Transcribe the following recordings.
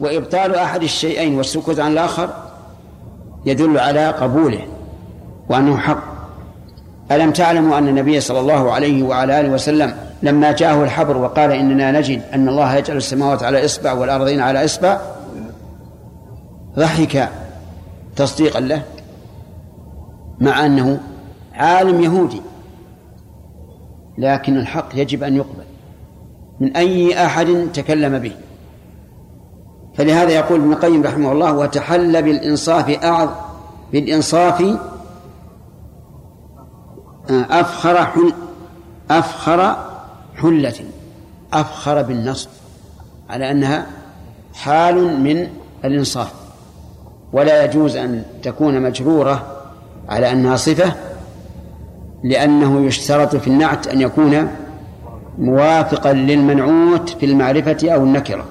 وإبطال أحد الشيئين والسكوت عن الآخر يدل على قبوله وأنه حق. ألم تعلموا أن النبي صلى الله عليه وعلى آله وسلم لما جاءه الحبر وقال إننا نجد أن الله يجعل السماوات على إصبع والأرضين على إصبع ضحك تصديقا له مع أنه عالم يهودي لكن الحق يجب أن يقبل من أي أحد تكلم به. فلهذا يقول ابن القيم رحمه الله وتحل بالإنصاف أعظ بالإنصاف آه، أفخر حل أفخر حلة أفخر بالنصب على أنها حال من الإنصاف. ولا يجوز أن تكون مجرورة على أنها صفة لأنه يشترط في النعت أن يكون موافقا للمنعوت في المعرفة أو النكرة.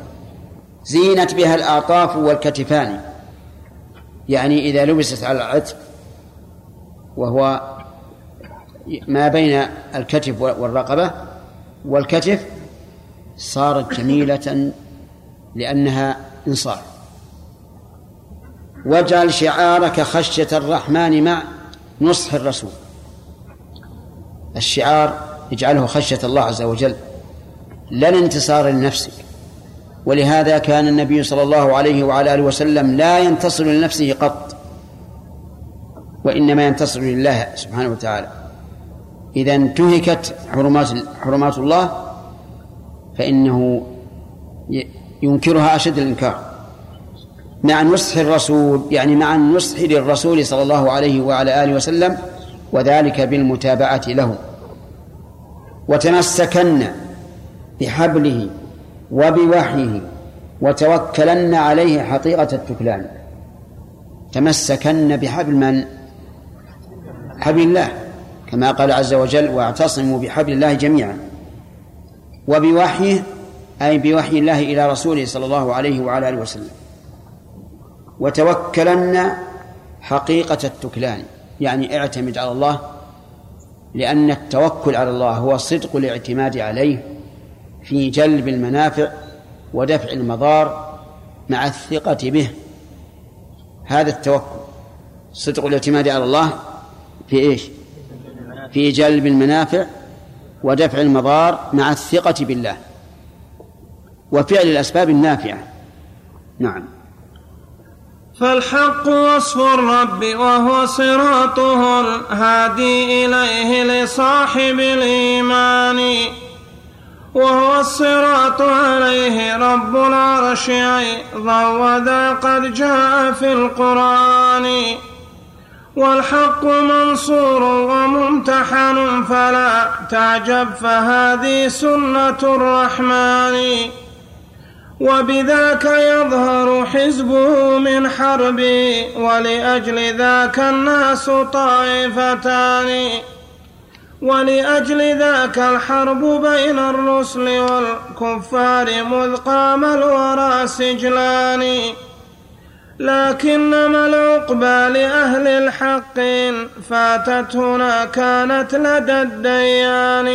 زينت بها الأعطاف والكتفان. يعني إذا لبست على العتق وهو ما بين الكتف والرقبة والكتف صارت جميلة لأنها إنصاف واجعل شعارك خشية الرحمن مع نصح الرسول. الشعار اجعله خشية الله عز وجل لا الانتصار لنفسك. ولهذا كان النبي صلى الله عليه وعلى آله وسلم لا ينتصر لنفسه قط وإنما ينتصر لله سبحانه وتعالى. إذا انتهكت حرمات حرمات الله فإنه ينكرها أشد الإنكار. مع نصح الرسول يعني مع النصح للرسول صلى الله عليه وعلى آله وسلم وذلك بالمتابعة له. وتمسكن بحبله وبوحيه وتوكلن عليه حقيقة التكلان. تمسكن بحبل من؟ حبل الله كما قال عز وجل واعتصموا بحبل الله جميعا. وبوحيه أي بوحي الله إلى رسوله صلى الله عليه وعلى آله وسلم. وتوكلن حقيقة التكلان يعني اعتمد على الله لأن التوكل على الله هو صدق الاعتماد عليه. في جلب المنافع ودفع المضار مع الثقة به. هذا التوكل. صدق الاعتماد على الله في إيش؟ في جلب المنافع ودفع المضار مع الثقة بالله وفعل الأسباب النافعة. نعم. فالحق وصف الرب وهو صراطه الهادي إليه لصاحب الإيمان. وهو الصراط عليه رب العرش أيضا وذا قد جاء في القرآن. والحق منصور وممتحن فلا تعجب فهذه سنة الرحمن. وبذاك يظهر حزبه من حربه ولأجل ذاك الناس طائفتان. ولأجل ذاك الحرب بين الرسل والكفار مذ قام الورى سجلان. لكنما العقبى لأهل الحق فاتت هنا كانت لدى الديان.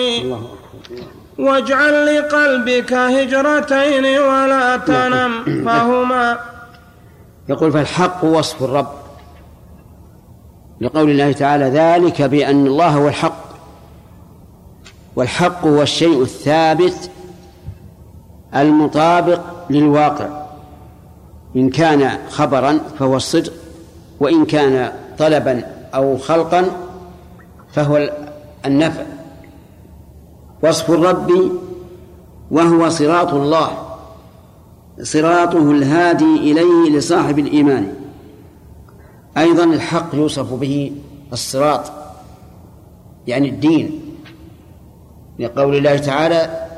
واجعل لقلبك هجرتين ولا تنم فهما. يقول فالحق وصف الرب. لقول الله تعالى ذلك بأن الله هو الحق. والحق هو الشيء الثابت المطابق للواقع. إن كان خبرا فهو الصدق وإن كان طلبا أو خلقا فهو النفع. وصف الرب وهو صراط الله صراطه الهادي إليه لصاحب الإيمان. أيضا الحق يوصف به الصراط يعني الدين. لقول الله تعالى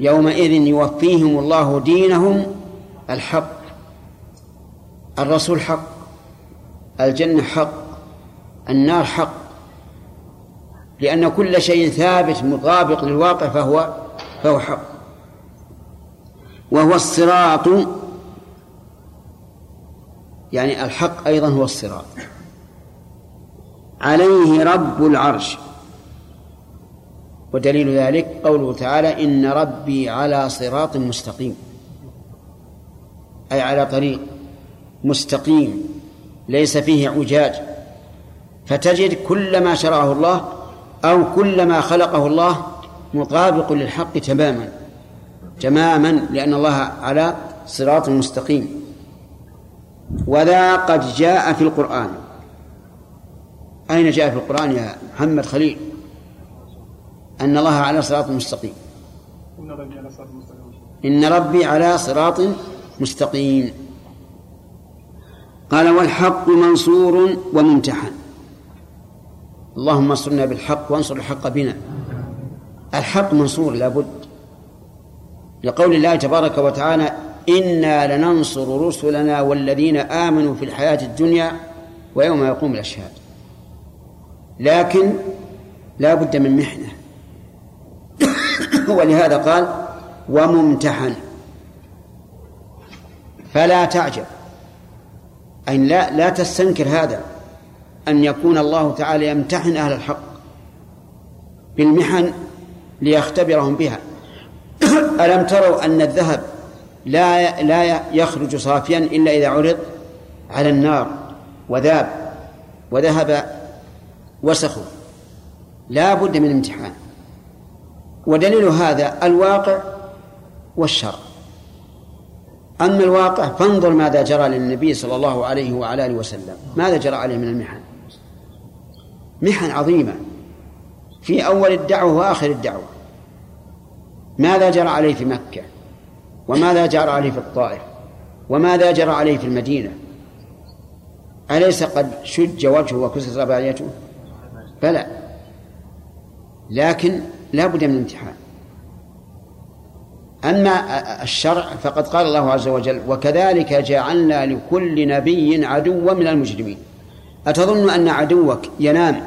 يومئذ يوفيهم الله دينهم الحق الرسول حق الجنة حق النار حق لأن كل شيء ثابت مطابق للواقع فهو فهو حق. وهو الصراط يعني الحق أيضا هو الصراط. عليه رب العرش. ودليل ذلك قوله تعالى إن ربي على صراط مستقيم. أي على طريق مستقيم ليس فيه عجاج. فتجد كل ما شرعه الله أو كل ما خلقه الله مطابق للحق تماما. تماما لأن الله على صراط مستقيم. وذا قد جاء في القرآن. أين جاء في القرآن يا محمد خليل؟ أن الله على صراط مستقيم. إن ربي على صراط مستقيم. قال والحق منصور وممتحن. اللهم انصرنا بالحق وانصر الحق بنا. الحق منصور لابد. لقول الله تبارك وتعالى إنا لننصر رسلنا والذين آمنوا في الحياة الدنيا ويوم يقوم الأشهاد. لكن لا بد من محنة. ولهذا قال وممتحن. فلا تعجب. أي لا لا تستنكر هذا. أن يكون الله تعالى يمتحن أهل الحق بالمحن ليختبرهم بها. ألم تروا أن الذهب لا لا يخرج صافيا إلا إذا عرض على النار وذاب وذهب وسخه لا بد من امتحان. ودليل هذا الواقع والشرع أما الواقع فانظر ماذا جرى للنبي صلى الله عليه وعلى آله وسلم. ماذا جرى عليه من المحن؟ محن عظيمة. في أول الدعوة وآخر الدعوة. ماذا جرى عليه في مكة؟ وماذا جرى عليه في الطائف؟ وماذا جرى عليه في المدينة؟ أليس قد شج وجهه وكسرت رباعيته بلى. لكن لا بد من امتحان أما الشرع فقد قال الله عز وجل وكذلك جعلنا لكل نبي عدوا من المجرمين. أتظن أن عدوك ينام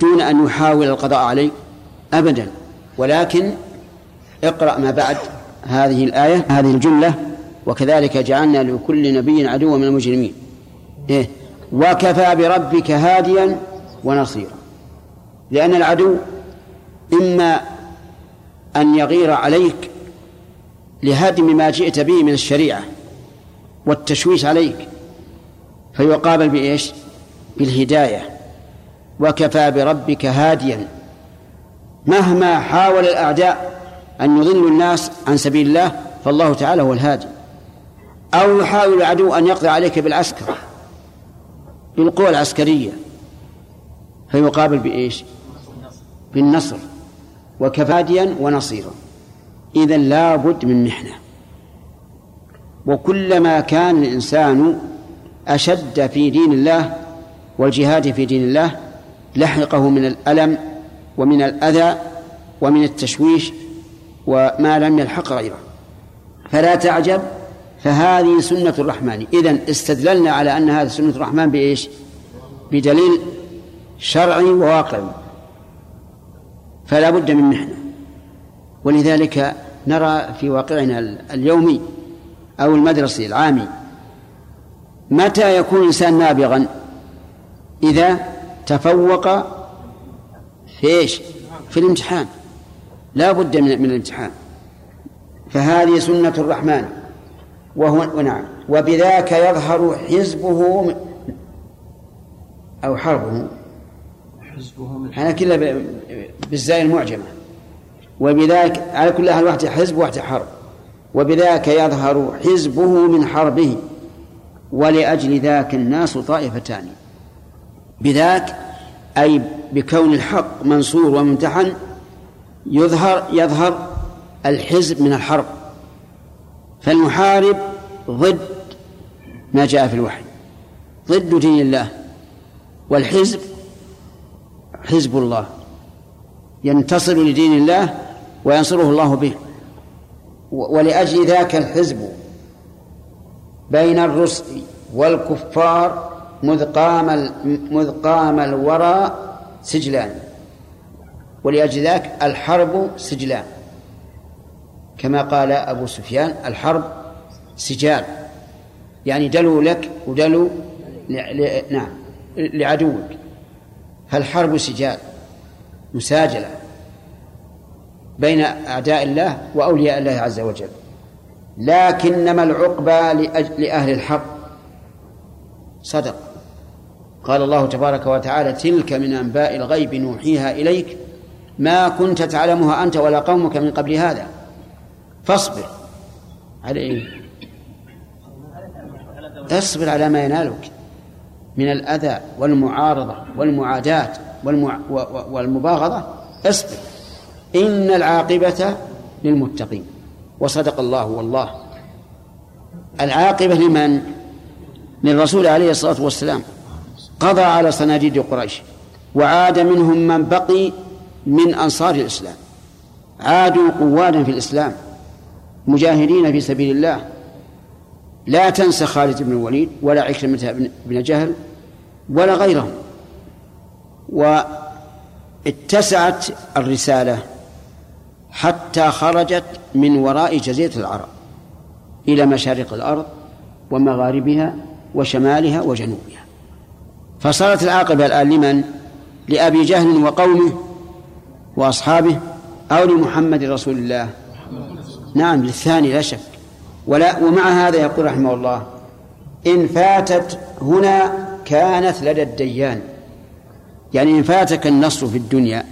دون أن يحاول القضاء عليك؟ أبدا. ولكن اقرأ ما بعد هذه الآية هذه الجملة وكذلك جعلنا لكل نبي عدوا من المجرمين. إيه. وكفى بربك هاديا ونصيرا. لأن العدو إما أن يغير عليك لهدم ما جئت به من الشريعة والتشويش عليك فيقابل بإيش؟ بالهداية. وكفى بربك هاديا. مهما حاول الأعداء أن يضلوا الناس عن سبيل الله فالله تعالى هو الهادي. أو يحاول العدو أن يقضي عليك بالعسكر بالقوى العسكرية فيقابل بإيش؟ بالنصر. وكفاديا ونصيرا. إذا لا بد من محنة. وكلما كان الإنسان أشد في دين الله والجهاد في دين الله لحقه من الألم ومن الأذى ومن التشويش وما لم يلحق غيره. فلا تعجب فهذه سنة الرحمن. إذن استدللنا على أن هذه سنة الرحمن بإيش؟ بدليل شرعي وواقعي. فلا بد من محنة. ولذلك نرى في واقعنا اليومي أو المدرسي العامي متى يكون الإنسان نابغا؟ إذا تفوق في إيش؟ في الامتحان. لا بد من, من الامتحان. فهذه سنة الرحمن. وهو نعم وبذاك يظهر حزبه أو حربه. حزبه من أنا كلها بالزاي المعجمة. وبذاك على كل أهل واحد حزب واحد حرب. وبذاك يظهر حزبه من حربه. ولأجل ذاك الناس طائفتان. بذاك أي بكون الحق منصور وممتحن يظهر يظهر الحزب من الحرب. فالمحارب ضد ما جاء في الوحي. ضد دين الله. والحزب حزب الله ينتصر لدين الله وينصره الله به. ولأجل ذاك الحزب بين الرسل والكفار مذ قام مذ قام الورى سجلان. ولأجل ذاك الحرب سجلان. كما قال أبو سفيان الحرب سجال. يعني دلو لك ودلو نعم لعدوك. فالحرب سجال؟ مساجلة بين أعداء الله وأولياء الله عز وجل. لكنما العقبى لأهل الحق. صدق. قال الله تبارك وتعالى تلك من أنباء الغيب نوحيها إليك ما كنت تعلمها أنت ولا قومك من قبل هذا. فاصبر. على إيه؟ اصبر على ما ينالك. من الأذى والمعارضة والمعاداة والمع... والمباغضة اصبر. إن العاقبة للمتقين. وصدق الله والله. العاقبة لمن؟ للرسول عليه الصلاة والسلام. قضى على صناديد قريش. وعاد منهم من بقي من أنصار الإسلام. عادوا قوادا في الإسلام. مجاهدين في سبيل الله. لا تنسى خالد بن الوليد ولا عكرمة بن جهل ولا غيرهم. واتسعت الرسالة حتى خرجت من وراء جزيرة العرب إلى مشارق الأرض ومغاربها وشمالها وجنوبها. فصارت العاقبة الآن لمن؟ لأبي جهل وقومه وأصحابه أو لمحمد رسول الله. نعم للثاني لا شك. ولا ومع هذا يقول رحمه الله إن فاتت هنا كانت لدى الديان. يعني إن فاتك النصر في الدنيا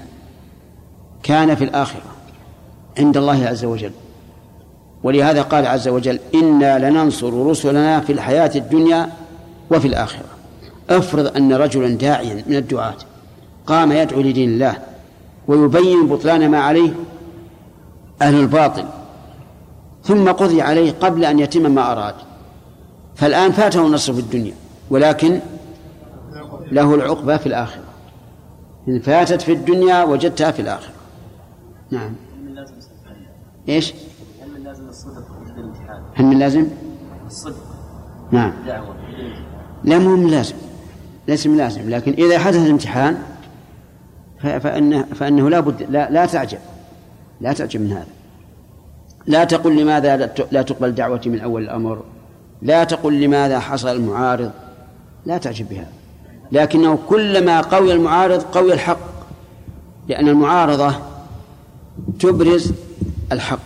كان في الآخرة عند الله عز وجل. ولهذا قال عز وجل إنا لننصر رسلنا في الحياة الدنيا وفي الآخرة. افرض أن رجلا داعيا من الدعاة قام يدعو لدين الله ويبين بطلان ما عليه أهل الباطل ثم قضي عليه قبل أن يتم ما أراد. فالآن فاته النصر في الدنيا ولكن له العقبة في الآخرة. إن فاتت في الدنيا وجدتها في الآخرة. نعم. إيش؟ هل من لازم الصدق في الامتحان؟ هل من لازم؟ الصدق. نعم. دعوة لا مو من لازم. ليس من لازم. لكن إذا حدث الامتحان فإنه, فإنه لا بد لا, لا تعجب. لا تعجب من هذا. لا تقل لماذا لا تقبل دعوتي من أول الأمر. لا تقل لماذا حصل المعارض. لا تعجب بهذا. لكنه كلما قوي المعارض قوي الحق لأن المعارضة تبرز الحق.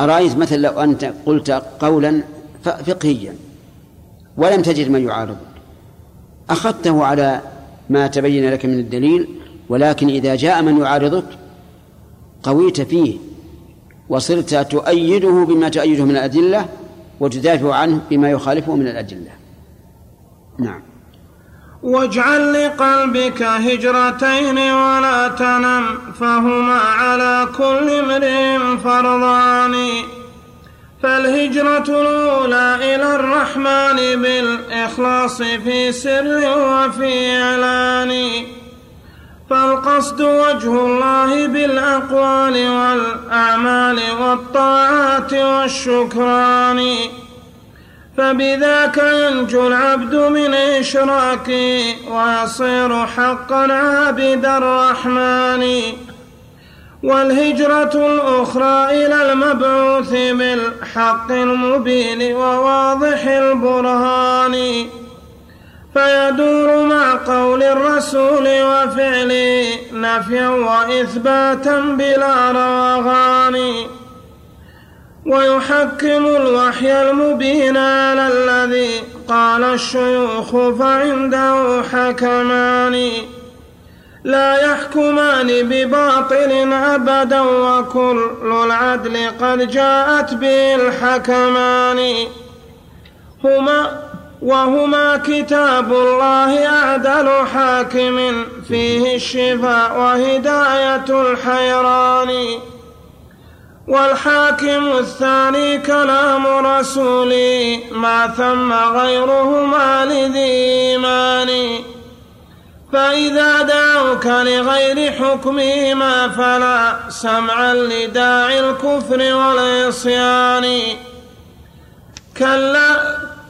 أرأيت مثلا لو أنت قلت قولا فقهيا ولم تجد من يعارضك. أخذته على ما تبين لك من الدليل ولكن إذا جاء من يعارضك قويت فيه وصرت تؤيده بما تؤيده من الأدلة وتدافع عنه بما يخالفه من الأدلة. نعم. واجعل لقلبك هجرتين ولا تنم فهما على كل امرئ فرضان. فالهجرة الأولى إلى الرحمن بالإخلاص في سر وفي إعلان. فالقصد وجه الله بالأقوال والأعمال والطاعات والشكران. فبذاك ينجو العبد من إشراك ويصير حقا عابد الرحمن. والهجرة الأخرى إلى المبعوث بالحق المبين وواضح البرهان. فيدور مع قول الرسول وفعله نفيا وإثباتا بلا روغان ويحكم الوحي المبين على الذي قال الشيوخ فعنده حكمان. لا يحكمان بباطل أبدا وكل العدل قد جاءت به الحكمان. هما وهما كتاب الله أعدل حاكم فيه الشفاء وهداية الحيران. والحاكم الثاني كلام رسولي ما ثم غيرهما لذي إيمان. فإذا دعوك لغير حكمهما فلا سمعا لداعي الكفر والعصيان. كلا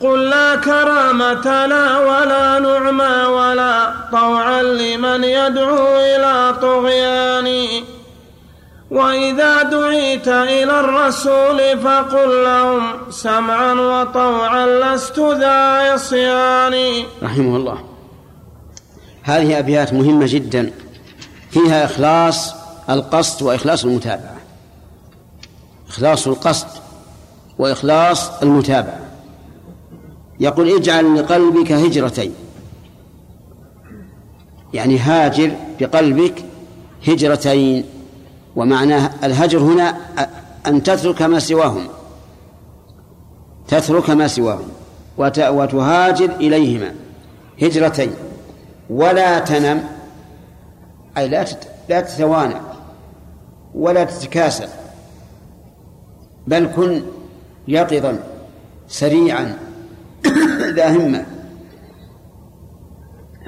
قل لا كرامة لا ولا نعمى ولا طوعا لمن يدعو إلى طغيان. وإذا دعيت إلى الرسول فقل لهم سمعا وطوعا لست ذا عصيان رحمه الله. هذه أبيات مهمة جدا. فيها إخلاص القصد وإخلاص المتابعة. إخلاص القصد وإخلاص المتابعة. يقول اجعل لقلبك هجرتين. يعني هاجر بقلبك هجرتين. ومعناه الهجر هنا أن تترك ما سواهم. تترك ما سواهم. وتهاجر إليهما. هجرتين. ولا تنم. أي لا لا تتوانى ولا تتكاسل. بل كن يقظا سريعا ذا همة.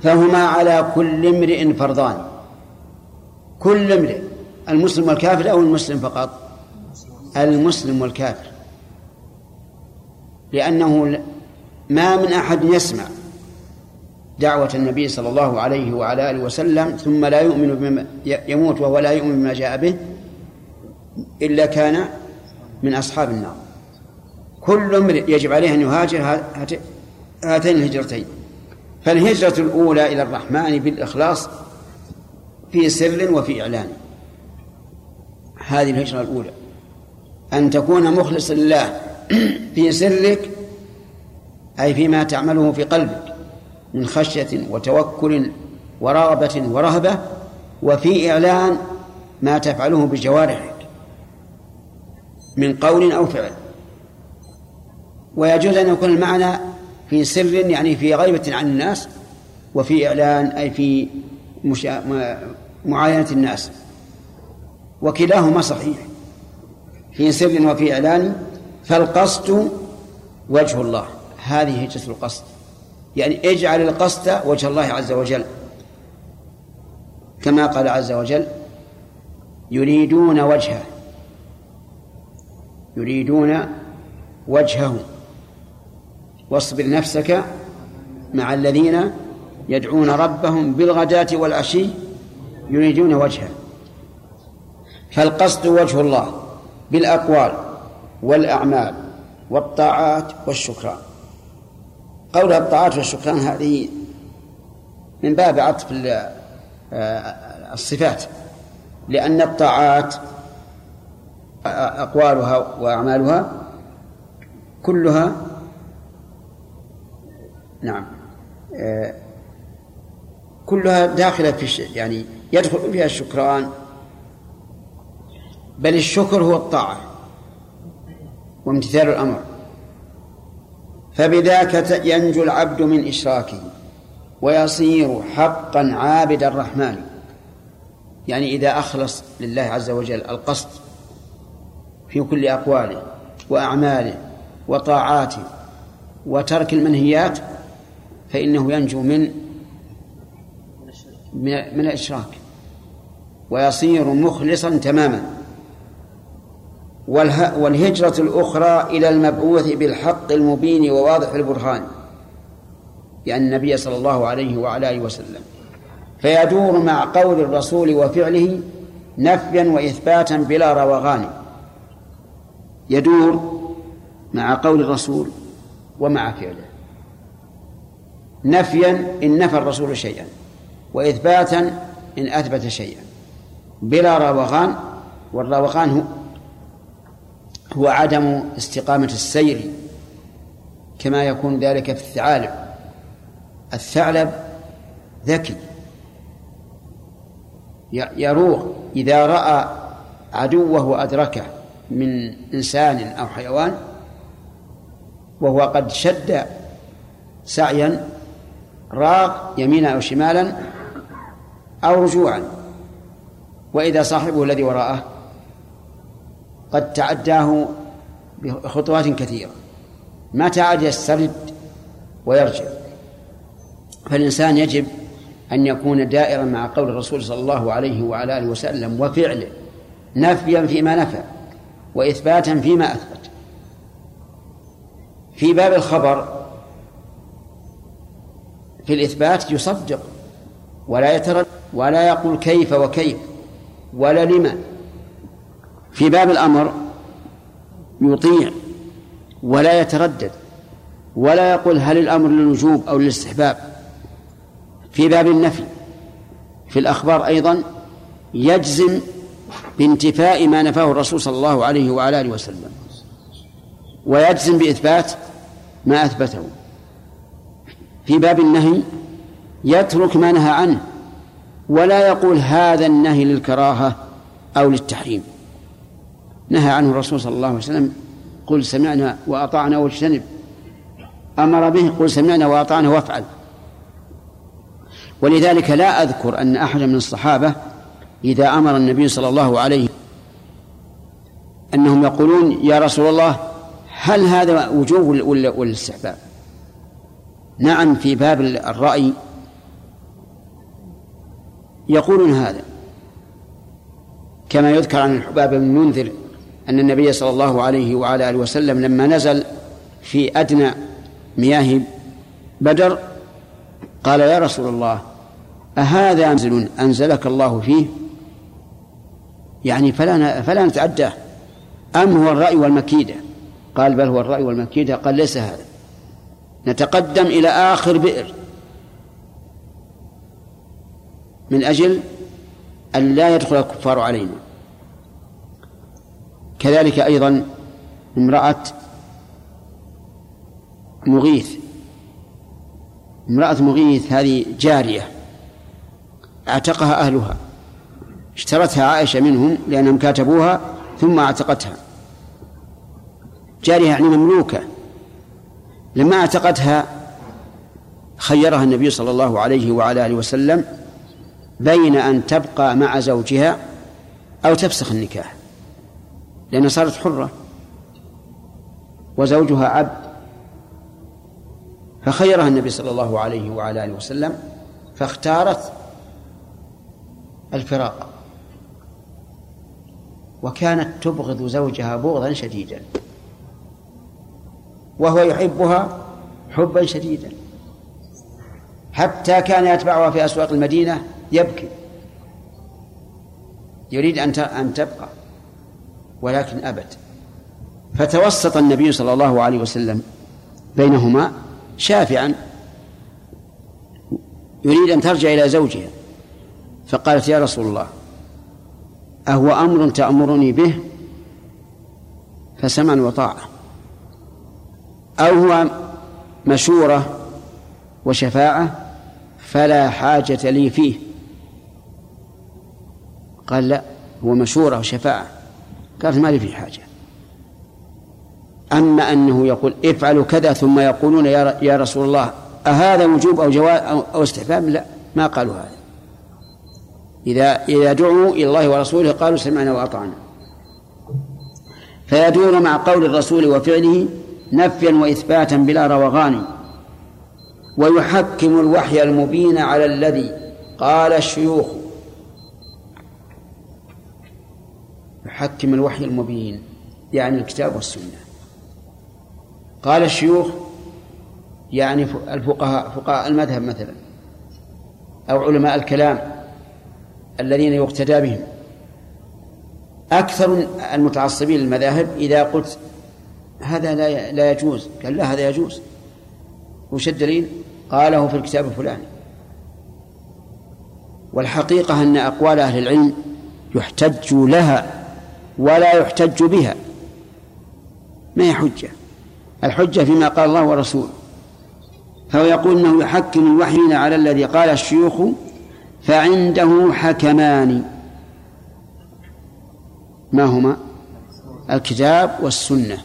فهما على كل امرئ فرضان. كل امرئ. المسلم والكافر أو المسلم فقط؟ المسلم والكافر. لأنه ما من أحد يسمع دعوة النبي صلى الله عليه وعلى آله وسلم ثم لا يؤمن بما يموت وهو لا يؤمن بما جاء به إلا كان من أصحاب النار. كل امرئ يجب عليه أن يهاجر هاتين الهجرتين. فالهجرة الأولى إلى الرحمن بالإخلاص في سر وفي إعلان. هذه الهجرة الأولى أن تكون مخلصا لله في سرك أي فيما تعمله في قلبك من خشية وتوكل ورغبة ورهبة وفي إعلان ما تفعله بجوارحك من قول أو فعل ويجوز أن يكون المعنى في سر يعني في غيبة عن الناس وفي إعلان أي في. معاينة الناس وكلاهما صحيح. في سر وفي إعلان فالقصد وجه الله. هذه هجرة القصد. يعني اجعل القصد وجه الله عز وجل. كما قال عز وجل يريدون وجهه. يريدون وجهه. واصبر نفسك مع الذين يدعون ربهم بالغداة والعشي يريدون وجهه. فالقصد وجه الله بالأقوال والأعمال والطاعات والشكران. قول الطاعات والشكران هذه من باب عطف آه، الصفات لأن الطاعات أقوالها وأعمالها كلها نعم آه، كلها داخلة في يعني يدخل فيها الشكران بل الشكر هو الطاعة وامتثال الأمر. فبذاك ينجو العبد من إشراكه ويصير حقا عابد الرحمن. يعني إذا أخلص لله عز وجل القصد في كل أقواله وأعماله وطاعاته وترك المنهيات فإنه ينجو من من الإشراك ويصير مخلصا تماما. والهجرة الأخرى إلى المبعوث بالحق المبين وواضح البرهان لأن النبي صلى الله عليه وعلى آله وسلم فيدور مع قول الرسول وفعله نفيا وإثباتا بلا روغان. يدور مع قول الرسول ومع فعله. نفيا إن نفى الرسول شيئا وإثباتا إن أثبت شيئا. بلا روغان والروغان هو عدم استقامة السير كما يكون ذلك في الثعالب. الثعلب ذكي يروغ إذا رأى عدوه وأدركه من إنسان أو حيوان وهو قد شد سعيا راغ يمينا أو شمالا أو رجوعا. وإذا صاحبه الذي وراءه قد تعداه بخطوات كثيرة. متى عاد يسترد ويرجع. فالإنسان يجب أن يكون دائرا مع قول الرسول صلى الله عليه وعلى آله وسلم وفعله نفيا فيما نفى وإثباتا فيما أثبت. في باب الخبر في الإثبات يصدق ولا يتردد ولا يقول كيف وكيف ولا لما في باب الأمر يطيع ولا يتردد ولا يقول هل الأمر للوجوب أو للاستحباب. في باب النفي في الأخبار أيضا يجزم بانتفاء ما نفاه الرسول صلى الله عليه وعلى آله وسلم ويجزم بإثبات ما أثبته. في باب النهي يترك ما نهى عنه ولا يقول هذا النهي للكراهة أو للتحريم. نهى عنه الرسول صلى الله عليه وسلم قل سمعنا وأطعنا واجتنب. أمر به قل سمعنا وأطعنا وافعل. ولذلك لا أذكر أن أحدا من الصحابة إذا أمر النبي صلى الله عليه أنهم يقولون يا رسول الله هل هذا وجوب ولا استحباب؟ نعم في باب الرأي يقولون هذا. كما يذكر عن الحباب بن منذر أن النبي صلى الله عليه وعلى آله وسلم لما نزل في أدنى مياه بدر قال يا رسول الله أهذا منزل أنزلك الله فيه؟ يعني فلا فلا نتعداه. أم هو الرأي والمكيدة؟ قال بل هو الرأي والمكيدة. قال ليس هذا. نتقدم إلى آخر بئر. من أجل أن لا يدخل الكفار علينا. كذلك أيضا امرأة مغيث. امرأة مغيث هذه جارية اعتقها أهلها اشترتها عائشة منهم لأنهم كاتبوها ثم اعتقتها. جارية يعني مملوكة. لما اعتقتها خيرها النبي صلى الله عليه وعلى آله وسلم بين أن تبقى مع زوجها أو تفسخ النكاح. لأنها صارت حرة. وزوجها عبد. فخيرها النبي صلى الله عليه وعلى آله وسلم فاختارت الفراق. وكانت تبغض زوجها بغضا شديدا. وهو يحبها حبا شديدا. حتى كان يتبعها في أسواق المدينة يبكي. يريد أن أن تبقى. ولكن أبت فتوسط النبي صلى الله عليه وسلم بينهما شافعا. يريد أن ترجع إلى زوجها. فقالت يا رسول الله أهو أمر تأمرني به؟ فسمعا وطاعة. أو هو مشورة وشفاعة؟ فلا حاجة لي فيه. قال لا هو مشورة وشفاعة. قالت ما لي فيه حاجة. أما أنه يقول افعلوا كذا ثم يقولون يا رسول الله أهذا وجوب أو جواز أو استحباب؟ لا ما قالوا هذا. إذا إذا دعوا إلى الله ورسوله قالوا سمعنا وأطعنا. فيدور مع قول الرسول وفعله نفيا وإثباتا بلا روغان. ويحكم الوحي المبين على الذي قال الشيوخ يحكم الوحي المبين يعني الكتاب والسنة. قال الشيوخ يعني الفقهاء فقهاء المذهب مثلا أو علماء الكلام الذين يقتدى بهم أكثر المتعصبين للمذاهب إذا قلت هذا لا لا يجوز قال لا هذا يجوز. وش الدليل؟ قاله في الكتاب الفلاني. والحقيقة أن أقوال أهل العلم يحتج لها ولا يحتج بها. ما هي حجة؟ الحجة فيما قال الله ورسوله. فهو يقول إنه يحكم الوحيين على الذي قال الشيوخ فعنده حكمان. ما هما؟ الكتاب والسنة.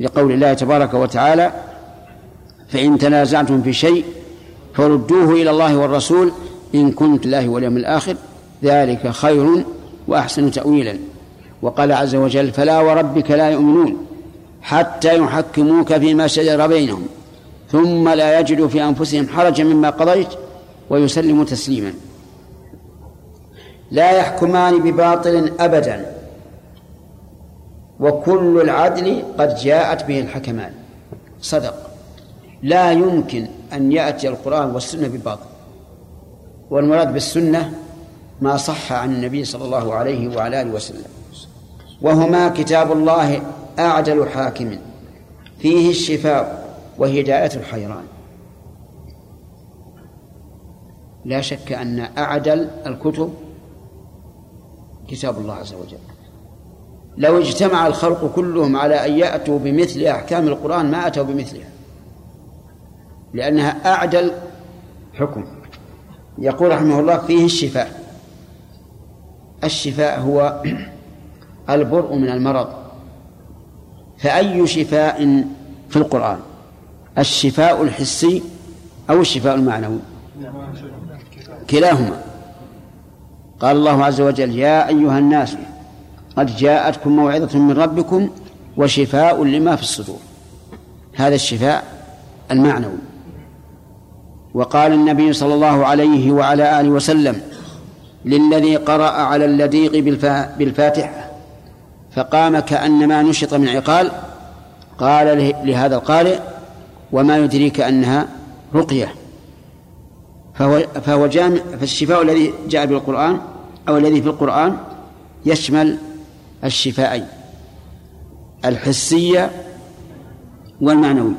لقول الله تبارك وتعالى فإن تنازعتم في شيء فردوه إلى الله والرسول إن كنت الله واليوم الآخر. ذلك خير وأحسن تأويلا. وقال عز وجل فلا وربك لا يؤمنون حتى يحكموك فيما شجر بينهم ثم لا يجدوا في أنفسهم حرجا مما قضيت ويسلموا تسليما. لا يحكمان بباطل أبدا وكل العدل قد جاءت به الحكمان. صدق. لا يمكن أن يأتي القرآن والسنة بباطل. والمراد بالسنة ما صح عن النبي صلى الله عليه وعلى آله وسلم. وهما كتاب الله أعدل حاكم. فيه الشفاء وهداية الحيران. لا شك أن أعدل الكتب كتاب الله عز وجل. لو اجتمع الخلق كلهم على أن يأتوا بمثل أحكام القرآن ما أتوا بمثلها. لأنها أعدل حكم. يقول رحمه الله فيه الشفاء. الشفاء هو البرء من المرض. فأي شفاء في القرآن؟ الشفاء الحسي أو الشفاء المعنوي؟ كلاهما. قال الله عز وجل يا أيها الناس قد جاءتكم موعظة من ربكم وشفاء لما في الصدور. هذا الشفاء المعنوي. وقال النبي صلى الله عليه وعلى آله وسلم للذي قرأ على اللديق بالفاتحة. فقام كأنما نشط من عقال قال لهذا القارئ وما يدريك أنها رقية. فهو, فهو جامع فالشفاء الذي جاء بالقرآن أو الذي في القرآن يشمل الشفاءين الحسية والمعنوي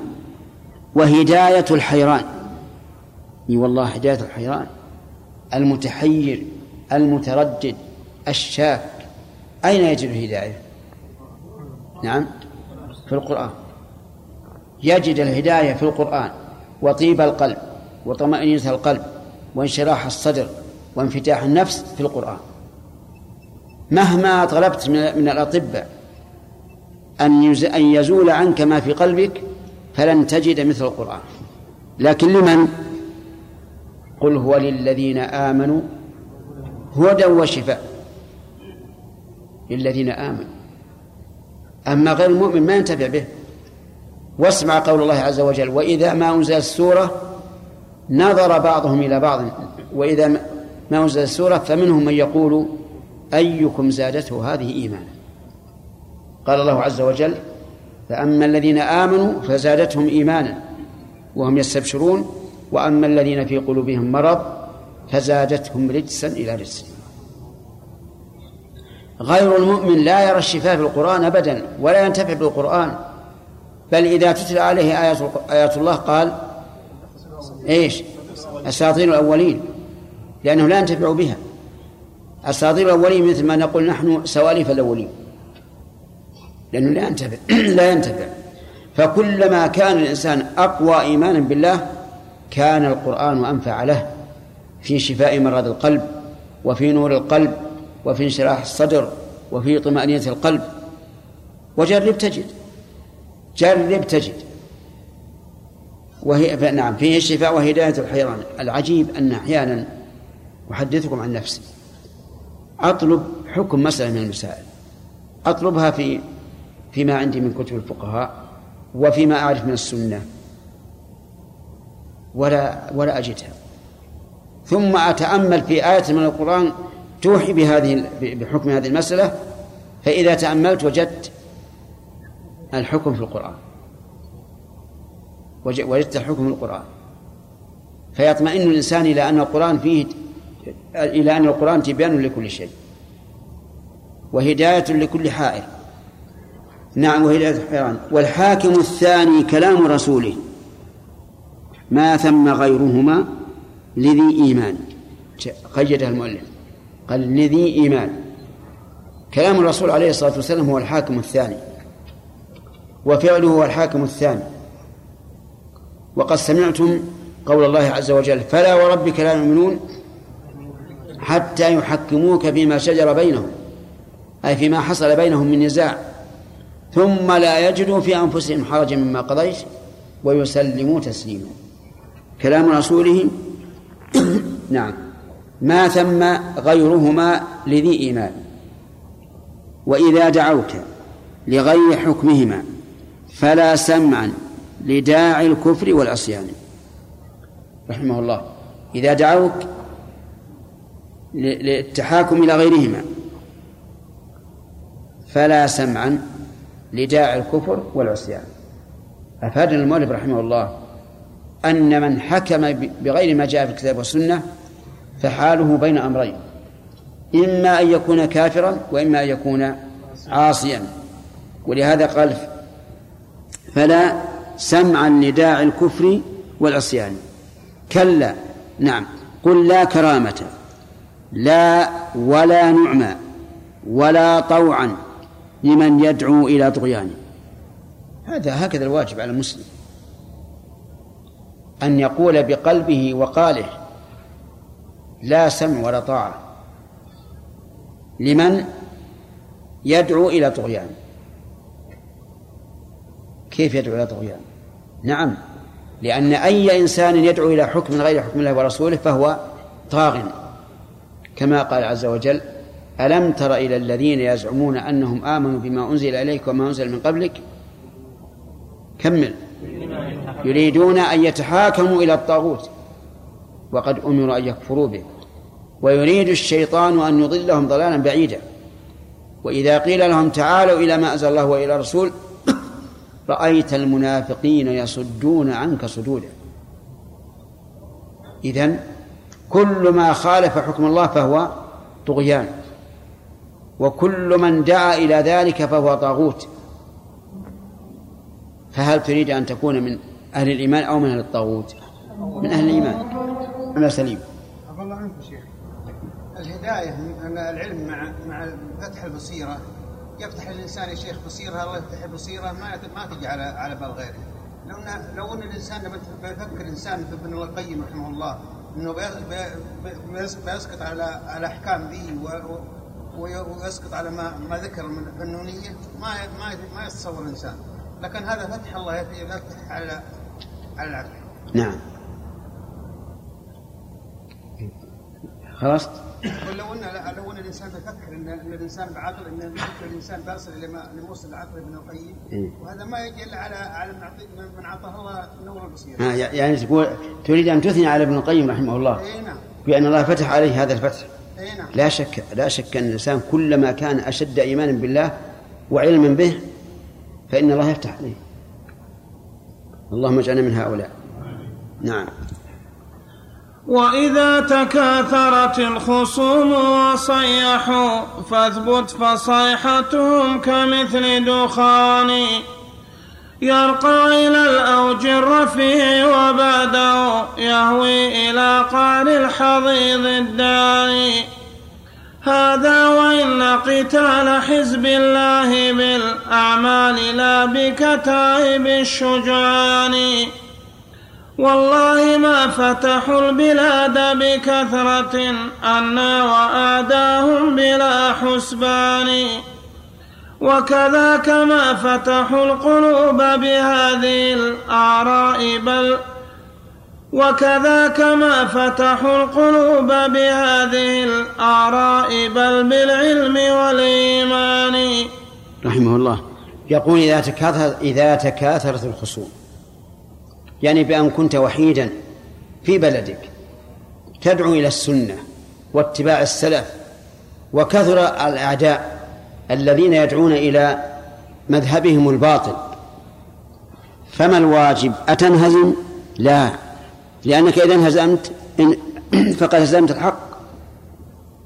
وهداية الحيران. إي والله هداية الحيران المتحير المتردد الشاك أين يجد الهداية؟ نعم في القرآن يجد الهداية في القرآن وطيب القلب وطمأنينة القلب وانشراح الصدر وانفتاح النفس في القرآن مهما طلبت من الأطباء أن أن يزول عنك ما في قلبك فلن تجد مثل القرآن لكن لمن؟ قل هو للذين آمنوا هدى وشفاء للذين آمنوا. أما غير المؤمن ما ينتفع به. واسمع قول الله عز وجل وإذا ما أنزل السورة نظر بعضهم إلى بعض. وإذا ما أنزل السورة فمنهم من يقول أيكم زادته هذه إيمانا؟ قال الله عز وجل فأما الذين آمنوا فزادتهم إيمانا وهم يستبشرون وأما الذين في قلوبهم مرض فزادتهم رجسا إلى رجس غير المؤمن لا يرى الشفاء في القرآن أبدا ولا ينتفع بالقرآن. بل إذا تتلى عليه آيات آيات الله قال إيش؟ أساطير الأولين لأنه لا ينتفع بها. أساطير الأولين مثل ما نقول نحن سواليف الأولين. لأنه لا ينتفع لا ينتفع. فكلما كان الإنسان أقوى إيمانا بالله كان القرآن أنفع له في شفاء مرض القلب وفي نور القلب وفي انشراح الصدر وفي طمأنينة القلب. وجرب تجد. جرب تجد. وهي نعم فيه الشفاء وهداية الحيران. العجيب أن أحيانا أحدثكم عن نفسي. أطلب حكم مسألة من المسائل أطلبها في فيما عندي من كتب الفقهاء وفيما أعرف من السنة. ولا ولا أجدها. ثم أتأمل في آية من القرآن توحي بهذه بحكم هذه المسألة فإذا تأملت وجدت الحكم في القرآن. وجدت الحكم في القرآن. فيطمئن الإنسان إلى أن القرآن فيه إلى أن القرآن تبيان لكل شيء. وهداية لكل حائر. نعم وهداية الحيران. والحاكم الثاني كلام رسوله. ما ثم غيرهما لذي إيمان. قيدها المؤلف. قال لذي إيمان. كلام الرسول عليه الصلاة والسلام هو الحاكم الثاني. وفعله هو الحاكم الثاني. وقد سمعتم قول الله عز وجل فلا وربك لا يؤمنون حتى يحكموك فيما شجر بينهم أي فيما حصل بينهم من نزاع ثم لا يجدوا في أنفسهم حرجا مما قضيت ويسلموا تسليما. كلام رسوله. نعم. ما ثم غيرهما لذي إيمان. وإذا دعوت لغير حكمهما فلا سمعا لداعي الكفر والعصيان. رحمه الله. إذا دعوك للتحاكم إلى غيرهما فلا سمعا لداعي الكفر والعصيان. أفادنا المؤلف رحمه الله أن من حكم بغير ما جاء في الكتاب والسنة فحاله بين أمرين. إما أن يكون كافرا وإما أن يكون عاصيا. ولهذا قال فلا سمعا لداعي الكفر والعصيان. كلا نعم. قل لا كرامة لا ولا نعمى ولا طوعا لمن يدعو إلى طغيانه هذا هكذا الواجب على المسلم. أن يقول بقلبه وقاله لا سمع ولا طاعة. لمن يدعو إلى طغيان. كيف يدعو إلى طغيان؟ نعم لأن أي إنسان يدعو إلى حكم غير حكم الله ورسوله فهو طاغ. كما قال عز وجل ألم تر إلى الذين يزعمون أنهم آمنوا بما أنزل إليك وما أنزل من قبلك؟ كمل. يريدون أن يتحاكموا إلى الطاغوت. وقد أمروا أن يكفروا به. ويريد الشيطان أن يضلهم ضلالا بعيدا. وإذا قيل لهم تعالوا إلى ما أنزل الله وإلى الرسول رأيت المنافقين يصدون عنك صدودا. إذن كل ما خالف حكم الله فهو طغيان. وكل من دعا إلى ذلك فهو طاغوت. فهل تريد أن تكون من أهل الإيمان أو من أهل الطاغوت؟ من أهل الإيمان. أنا سليم الله عنك شيخ الهداية أن العلم مع مع فتح البصيرة يفتح الإنسان يا شيخ بصيرة الله يفتح البصيرة ما ما تجي على على بال غيره. لو أن لو أن الإنسان لما يفكر إنسان في ابن القيم رحمه الله إنه بيسقط على على أحكام ذي ويسقط على ما ما ذكر من الفنونية ما ما ما يتصور الإنسان. لكن هذا فتح الله يفتح على على العبد نعم. خلاص لو ان لو أن الإنسان بيفكر ان الإنسان بعقل أن الإنسان بيصل إلى ما موصل العقل ابن القيم إيه. وهذا ما يجي الا على على من أعطاه الله نور البصيره. آه يعني تقول تريد أن تثني على ابن القيم رحمه الله اي نعم بأن الله فتح عليه هذا الفتح. اي نعم لا شك لا شك أن الإنسان كلما كان أشد إيمانا بالله وعلما به فإن الله يفتح عليه. اللهم اجعلنا من هؤلاء. نعم. وإذا تكاثرت الخصوم وصيحوا فاثبت فصيحتهم كمثل دخان يرقى إلى الأوج الرفيع وبعده يهوي إلى قعر الحضيض الداني هذا وإن قتال حزب الله بالأعمال لا بكتائب الشجعان. والله فتحوا البلاد بكثرة أنا وآداهم بلا حسبان. وكذاك ما فتحوا القلوب بهذه الآراء بل وكذاك ما فتحوا القلوب بهذه الآراء بل بالعلم والإيمان. رحمه الله يقول إذا تكاثر إذا تكاثرت الخصوم يعني بأن كنت وحيدا في بلدك تدعو إلى السنة واتباع السلف وكثر الأعداء الذين يدعون إلى مذهبهم الباطل. فما الواجب؟ أتنهزم؟ لا لأنك إذا انهزمت فقد هزمت الحق.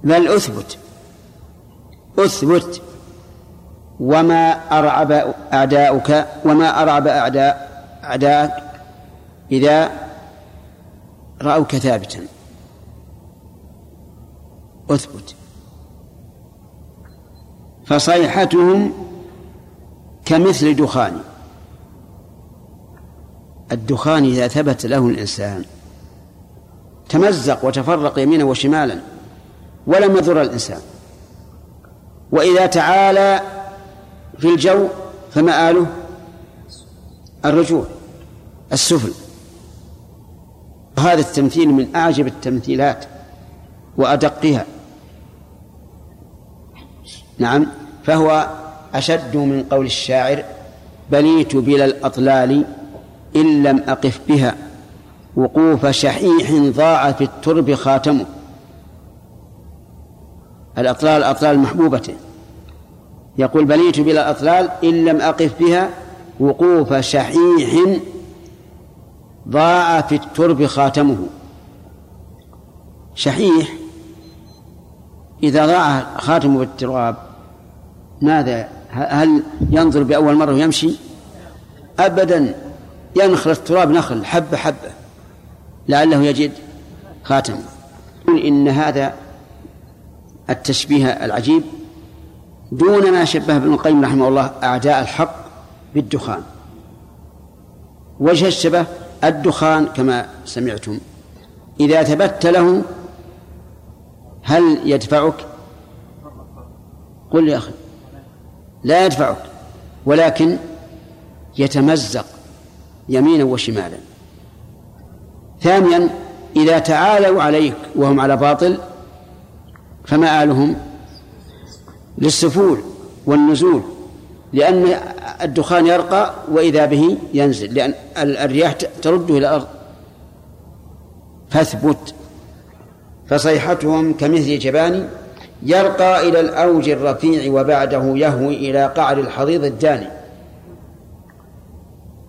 بل أثبت أثبت وما أرعب أعداؤك وما أرعب أعداء أعداءك إذا رأوك ثابتا. أثبت فصيحتهم كمثل دخان. الدخان إذا ثبت له الإنسان تمزق وتفرق يمينا وشمالا ولم يضر الإنسان. وإذا تعالى في الجو فمآله الرجوع السفل. هذا التمثيل من أعجب التمثيلات وأدقها. نعم فهو أشد من قول الشاعر بليت بلا الأطلال إن لم أقف بها وقوف شحيح ضاع في الترب خاتمه. الأطلال أطلال محبوبته يقول بليت بلا أطلال إن لم أقف بها وقوف شحيح ضاع في الترب خاتمه. شحيح إذا ضاع خاتمه بالتراب ماذا؟ هل ينظر بأول مرة ويمشي؟ أبدا ينخل التراب نخل حبة حبة لعله يجد خاتم. إن هذا التشبيه العجيب دون ما شبه ابن القيم رحمه الله أعداء الحق بالدخان. وجه الشبه؟ الدخان كما سمعتم. إذا ثبت له هل يدفعك؟ قل يا أخي لا يدفعك ولكن يتمزق يمينا وشمالا. ثانيا إذا تعالوا عليك وهم على باطل فمآلهم للسفول والنزول. لأن الدخان يرقى وإذا به ينزل لأن الرياح ترده إلى الأرض. فاثبت. فصيحتهم كمثل جبان يرقى إلى الأوج الرفيع وبعده يهوي إلى قعر الحضيض الداني.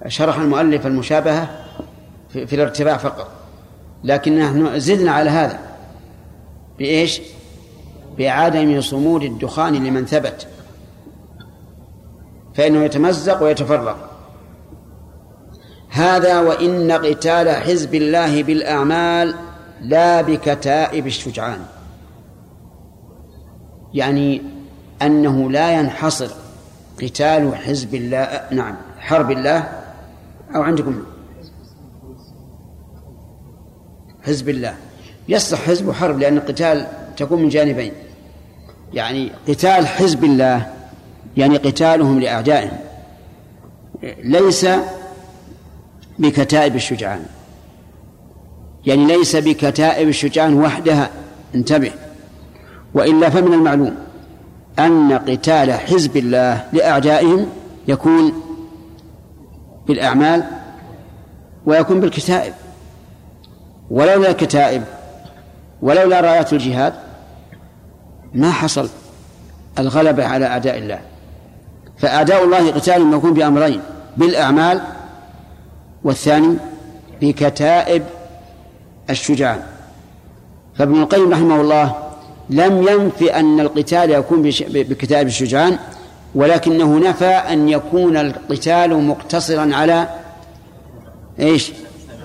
شرح المؤلف المشابهة في, الارتفاع فقط. لكن نحن زدنا على هذا. بإيش؟ بعدم صمود الدخان لمن ثبت. فإنه يتمزق ويتفرق. هذا وإن قتال حزب الله بالأعمال لا بكتائب الشجعان. يعني أنه لا ينحصر قتال حزب الله نعم حرب الله أو عندكم حزب الله. يصلح حزب وحرب لأن القتال تكون من جانبين. يعني قتال حزب الله يعني قتالهم لأعدائهم. ليس بكتائب الشجعان. يعني ليس بكتائب الشجعان وحدها. انتبه. وإلا فمن المعلوم أن قتال حزب الله لأعدائهم يكون بالأعمال ويكون بالكتائب. ولولا الكتائب ولولا رايات الجهاد ما حصل الغلبة على أعداء الله. فأعداء الله قتال يكون بأمرين بالأعمال والثاني بكتائب الشجعان فابن القيم رحمه الله لم ينف أن القتال يكون بكتائب الشجعان ولكنه نفى أن يكون القتال مقتصرا على إيش؟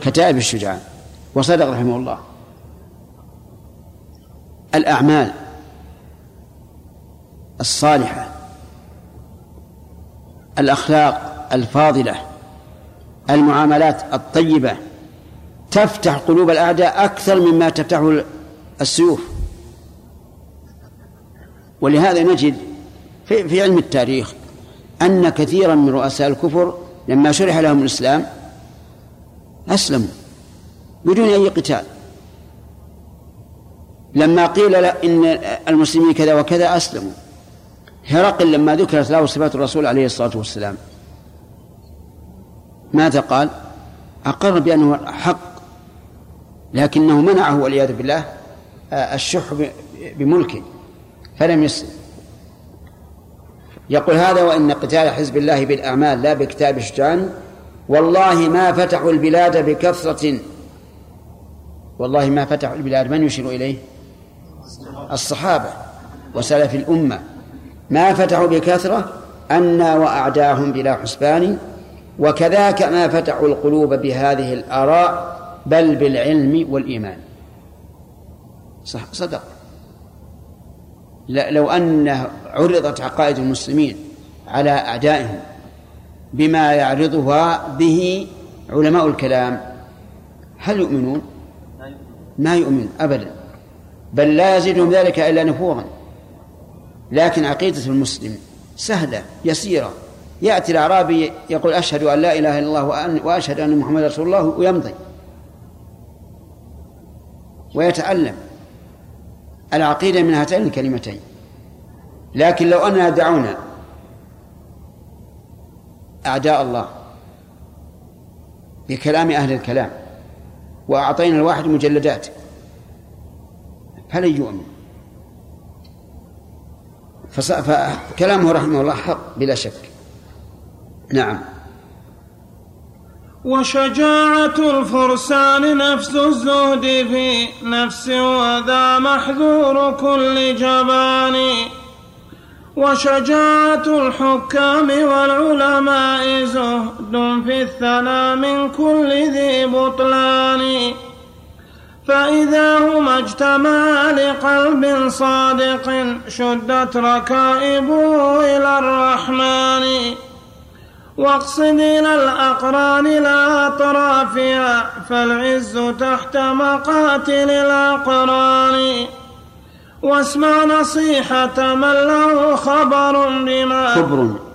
كتائب الشجعان وصدق رحمه الله. الأعمال الصالحة. الأخلاق الفاضلة المعاملات الطيبة تفتح قلوب الأعداء أكثر مما تفتحه السيوف. ولهذا نجد في, في علم التاريخ أن كثيرا من رؤساء الكفر لما شرح لهم الإسلام أسلموا بدون أي قتال. لما قيل إن المسلمين كذا وكذا أسلموا. هرقل لما ذكرت له صفات الرسول عليه الصلاة والسلام. ماذا قال؟ أقر بأنه حق لكنه منعه والعياذ بالله الشح بملكه فلم يسلم. يقول هذا وإن قتال حزب الله بالأعمال لا بكتاب الشجعان والله ما فتحوا البلاد بكثرة. والله ما فتحوا البلاد من يشير إليه؟ الصحابة وسلف الأمة. ما فتحوا بكثرة أنا وأعداهم بلا حسبان وكذاك ما فتحوا القلوب بهذه الآراء بل بالعلم والإيمان. صح صدق. لو أن عرضت عقائد المسلمين على أعدائهم بما يعرضها به علماء الكلام هل يؤمنون؟ ما يؤمن أبدا. بل لا يزيدهم ذلك إلا نفورا. لكن عقيدة المسلم سهلة يسيرة. يأتي الأعرابي يقول أشهد أن لا إله إلا الله وأشهد أن محمد رسول الله ويمضي. ويتعلم العقيدة من هاتين الكلمتين. لكن لو أننا دعونا أعداء الله بكلام أهل الكلام وأعطينا الواحد مجلدات فلن يؤمن. فكلامه رحمه الله حق بلا شك. نعم. وشجاعة الفرسان نفس الزهد في نفس وذا محذور كل جبان. وشجاعة الحكام والعلماء زهد في الثنى من كل ذي بطلان. فإذا هما اجتمعا لقلب صادق شدت ركائبه إلى الرحمن. واقصد إلى الأقران لا أطرافها فالعز تحت مقاتل الأقران. واسمع نصيحة من له خبر بما خبر.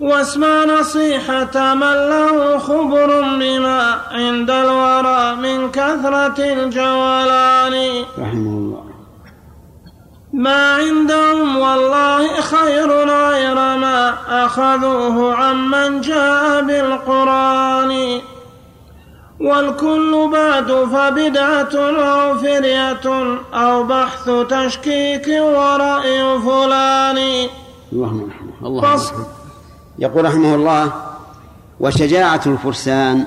واسمع نصيحة من له خبر بما عند الورى من كثرة الجولان رحمه الله. ما عندهم والله خير غير ما أخذوه عمن جاء بالقرآن. والكل بعد فبدعة أو فرية أو بحث تشكيك ورأي فلان. اللهم الله. يقول رحمه الله وشجاعة الفرسان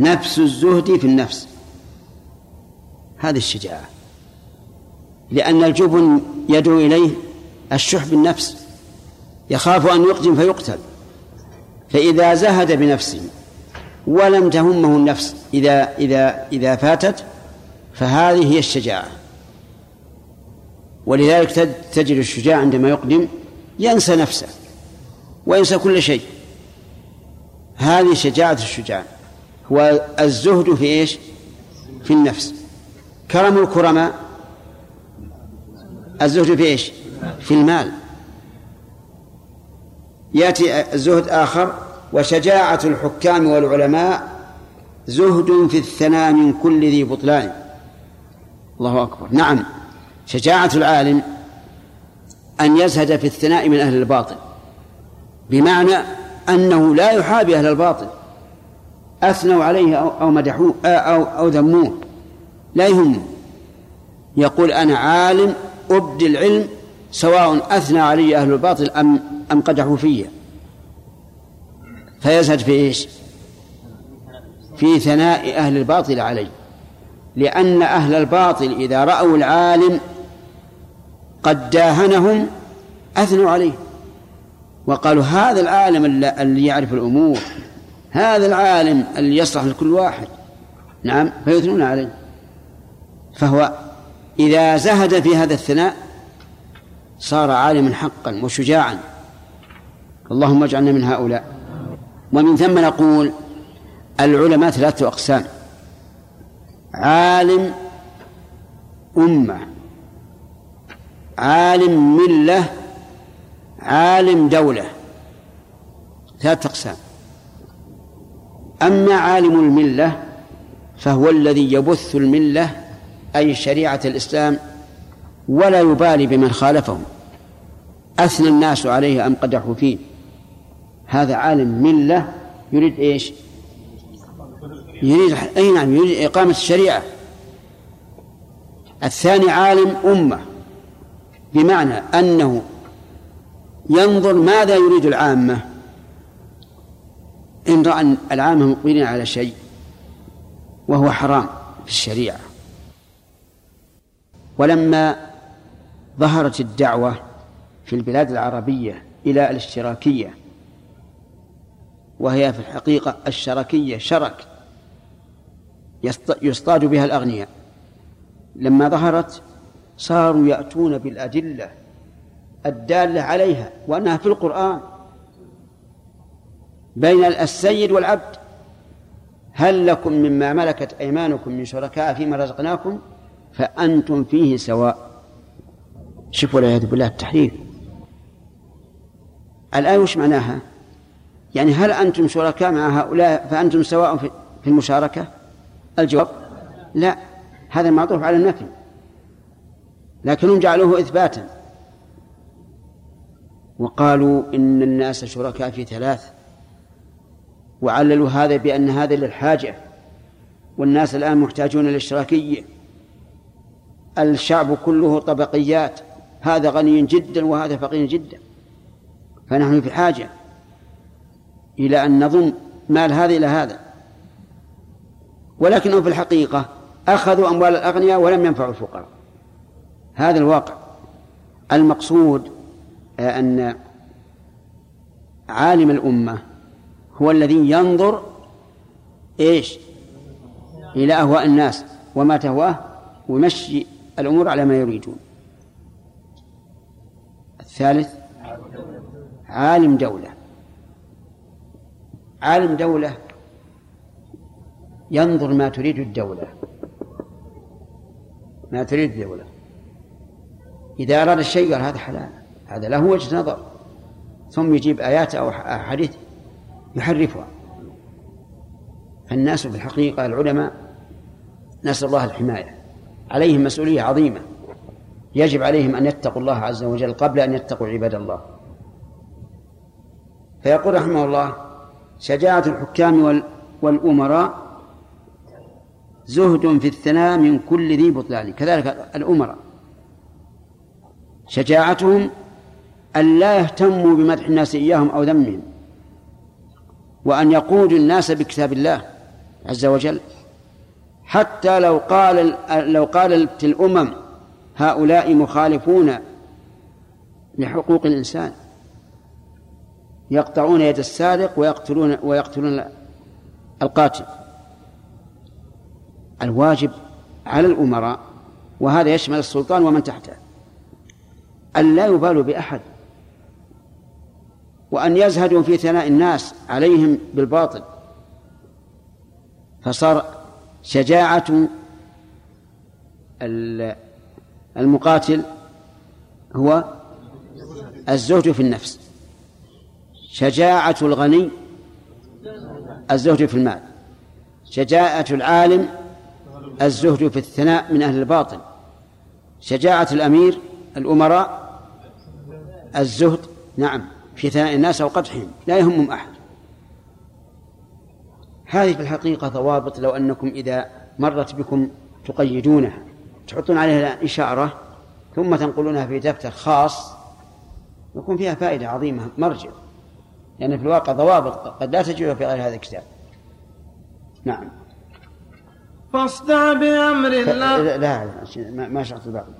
نفس الزهد في النفس. هذه الشجاعة. لأن الجبن يدعو إليه الشح بالنفس يخاف أن يقدم فيقتل. فإذا زهد بنفسه ولم تهمه النفس إذا إذا إذا فاتت فهذه هي الشجاعة. ولذلك تجد الشجاع عندما يقدم ينسى نفسه. وينسى كل شيء. هذه شجاعة الشجاع. هو الزهد في إيش؟ في النفس. كرم الكرماء. الزهد في إيش؟ في المال. يأتي الزهد آخر وشجاعة الحكام والعلماء زهد في الثناء من كل ذي بطلان. الله أكبر. نعم. شجاعة العالم أن يزهد في الثناء من أهل الباطل. بمعنى أنه لا يحابي أهل الباطل. أثنوا عليه أو مدحوه أو أو ذموه. لا يهمه يقول أنا عالم أبدي العلم سواء أثنى علي أهل الباطل أم أم قدحوا فيه فيزهد في إيش؟ في ثناء أهل الباطل عليه لأن أهل الباطل إذا رأوا العالم قد داهنهم أثنوا عليه. وقالوا هذا العالم اللي يعرف الأمور هذا العالم اللي يصلح لكل واحد. نعم فيثنون عليه. فهو إذا زهد في هذا الثناء صار عالما حقا وشجاعا. اللهم اجعلنا من هؤلاء. ومن ثم نقول العلماء ثلاثة أقسام. عالم أمة عالم ملة عالم دولة ثلاثة أقسام. أما عالم الملة فهو الذي يبث الملة أي شريعة الإسلام ولا يبالي بمن خالفهم. أثنى الناس عليه أم قدحوا فيه هذا عالم ملة يريد إيش؟ يريد أي نعم يريد إقامة الشريعة. الثاني عالم أمة بمعنى أنه ينظر ماذا يريد العامة. إن رأى العامة مقبلين على شيء وهو حرام في الشريعة. ولما ظهرت الدعوة في البلاد العربية إلى الاشتراكية وهي في الحقيقة الشركية شرك يصطاد بها الأغنياء. لما ظهرت صاروا يأتون بالأدلة الدالة عليها وأنها في القرآن. بين السيد والعبد هل لكم مما ملكت أيمانكم من شركاء فيما رزقناكم؟ فأنتم فيه سواء. شوفوا والعياذ بالله التحريف. الآية وش معناها؟ يعني هل أنتم شركاء مع هؤلاء فأنتم سواء في المشاركة؟ الجواب لا. هذا معطوف على النفي. لكنهم جعلوه إثباتا. وقالوا إن الناس شركاء في ثلاث وعللوا هذا بأن هذا للحاجة والناس الآن محتاجون للاشتراكية. الشعب كله طبقيات هذا غني جدا وهذا فقير جدا. فنحن في حاجة إلى أن نضم مال هذا إلى هذا. ولكنهم في الحقيقة أخذوا أموال الأغنياء ولم ينفعوا الفقراء. هذا الواقع. المقصود أن عالم الأمة هو الذي ينظر إيش؟ إلى أهواء الناس وما تهواه ويمشي الأمور على ما يريدون. الثالث عالم دولة. عالم دولة ينظر ما تريد الدولة. ما تريد الدولة. إذا أراد الشيء قال هذا حلال. هذا له وجه نظر. ثم يجيب آيات أو أحاديث يحرفها. فالناس في الحقيقة العلماء نسأل الله الحماية. عليهم مسؤولية عظيمة. يجب عليهم أن يتقوا الله عز وجل قبل أن يتقوا عباد الله. فيقول رحمه الله شجاعة الحكام والأمراء زهد في الثناء من كل ذي بطلان. كذلك الأمراء. شجاعتهم أن لا يهتموا بمدح الناس إياهم أو ذمهم وأن يقودوا الناس بكتاب الله عز وجل. حتى لو قال لو قالت الأمم هؤلاء مخالفون لحقوق الإنسان يقطعون يد السارق ويقتلون ويقتلون القاتل. الواجب على الأمراء وهذا يشمل السلطان ومن تحته أن لا يبالوا بأحد. وأن يزهدوا في ثناء الناس عليهم بالباطل. فصار شجاعة المقاتل هو الزهد في النفس. شجاعة الغني الزهد في المال. شجاعة العالم الزهد في الثناء من أهل الباطل. شجاعة الأمير الأمراء الزهد نعم. في ثناء الناس أو قدحهم لا يهمهم أحد. هذه في الحقيقة ضوابط لو أنكم إذا مرت بكم تقيدونها تحطون عليها إشارة ثم تنقلونها في دفتر خاص يكون فيها فائدة عظيمة مرجع. لأن في الواقع ضوابط قد لا تجدها في غير هذا الكتاب. نعم. فاصدع بأمر الله. لا لا ما شرط الباقي.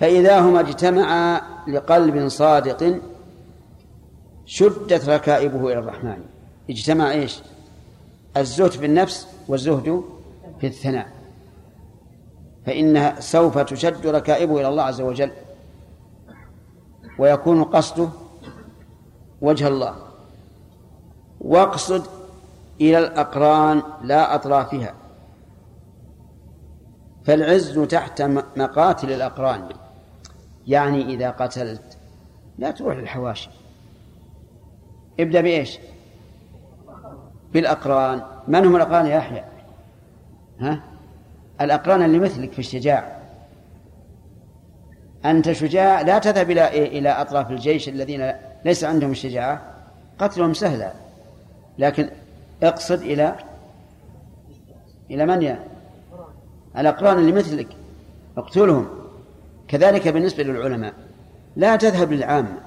فإذا هما اجتمعا لقلب صادق شدت ركائبه إلى الرحمن. اجتمع إيش؟ الزهد في النفس والزهد في الثناء فإنها سوف تشد ركائبه إلى الله عز وجل ويكون قصده وجه الله. واقصد إلى الأقران لا أطرافها. فالعز تحت مقاتل الأقران. يعني إذا قتلت لا تروح للحواشي. ابدأ بإيش؟ بالأقران. من هم الأقران يا يحيى؟ ها؟ الأقران اللي مثلك في الشجاعة أنت شجاع لا تذهب إلى إلى أطراف الجيش الذين ليس عندهم الشجاعة. قتلهم سهلا لكن اقصد إلى إلى من يا؟ الأقران اللي مثلك. اقتلهم. كذلك بالنسبة للعلماء. لا تذهب للعامة.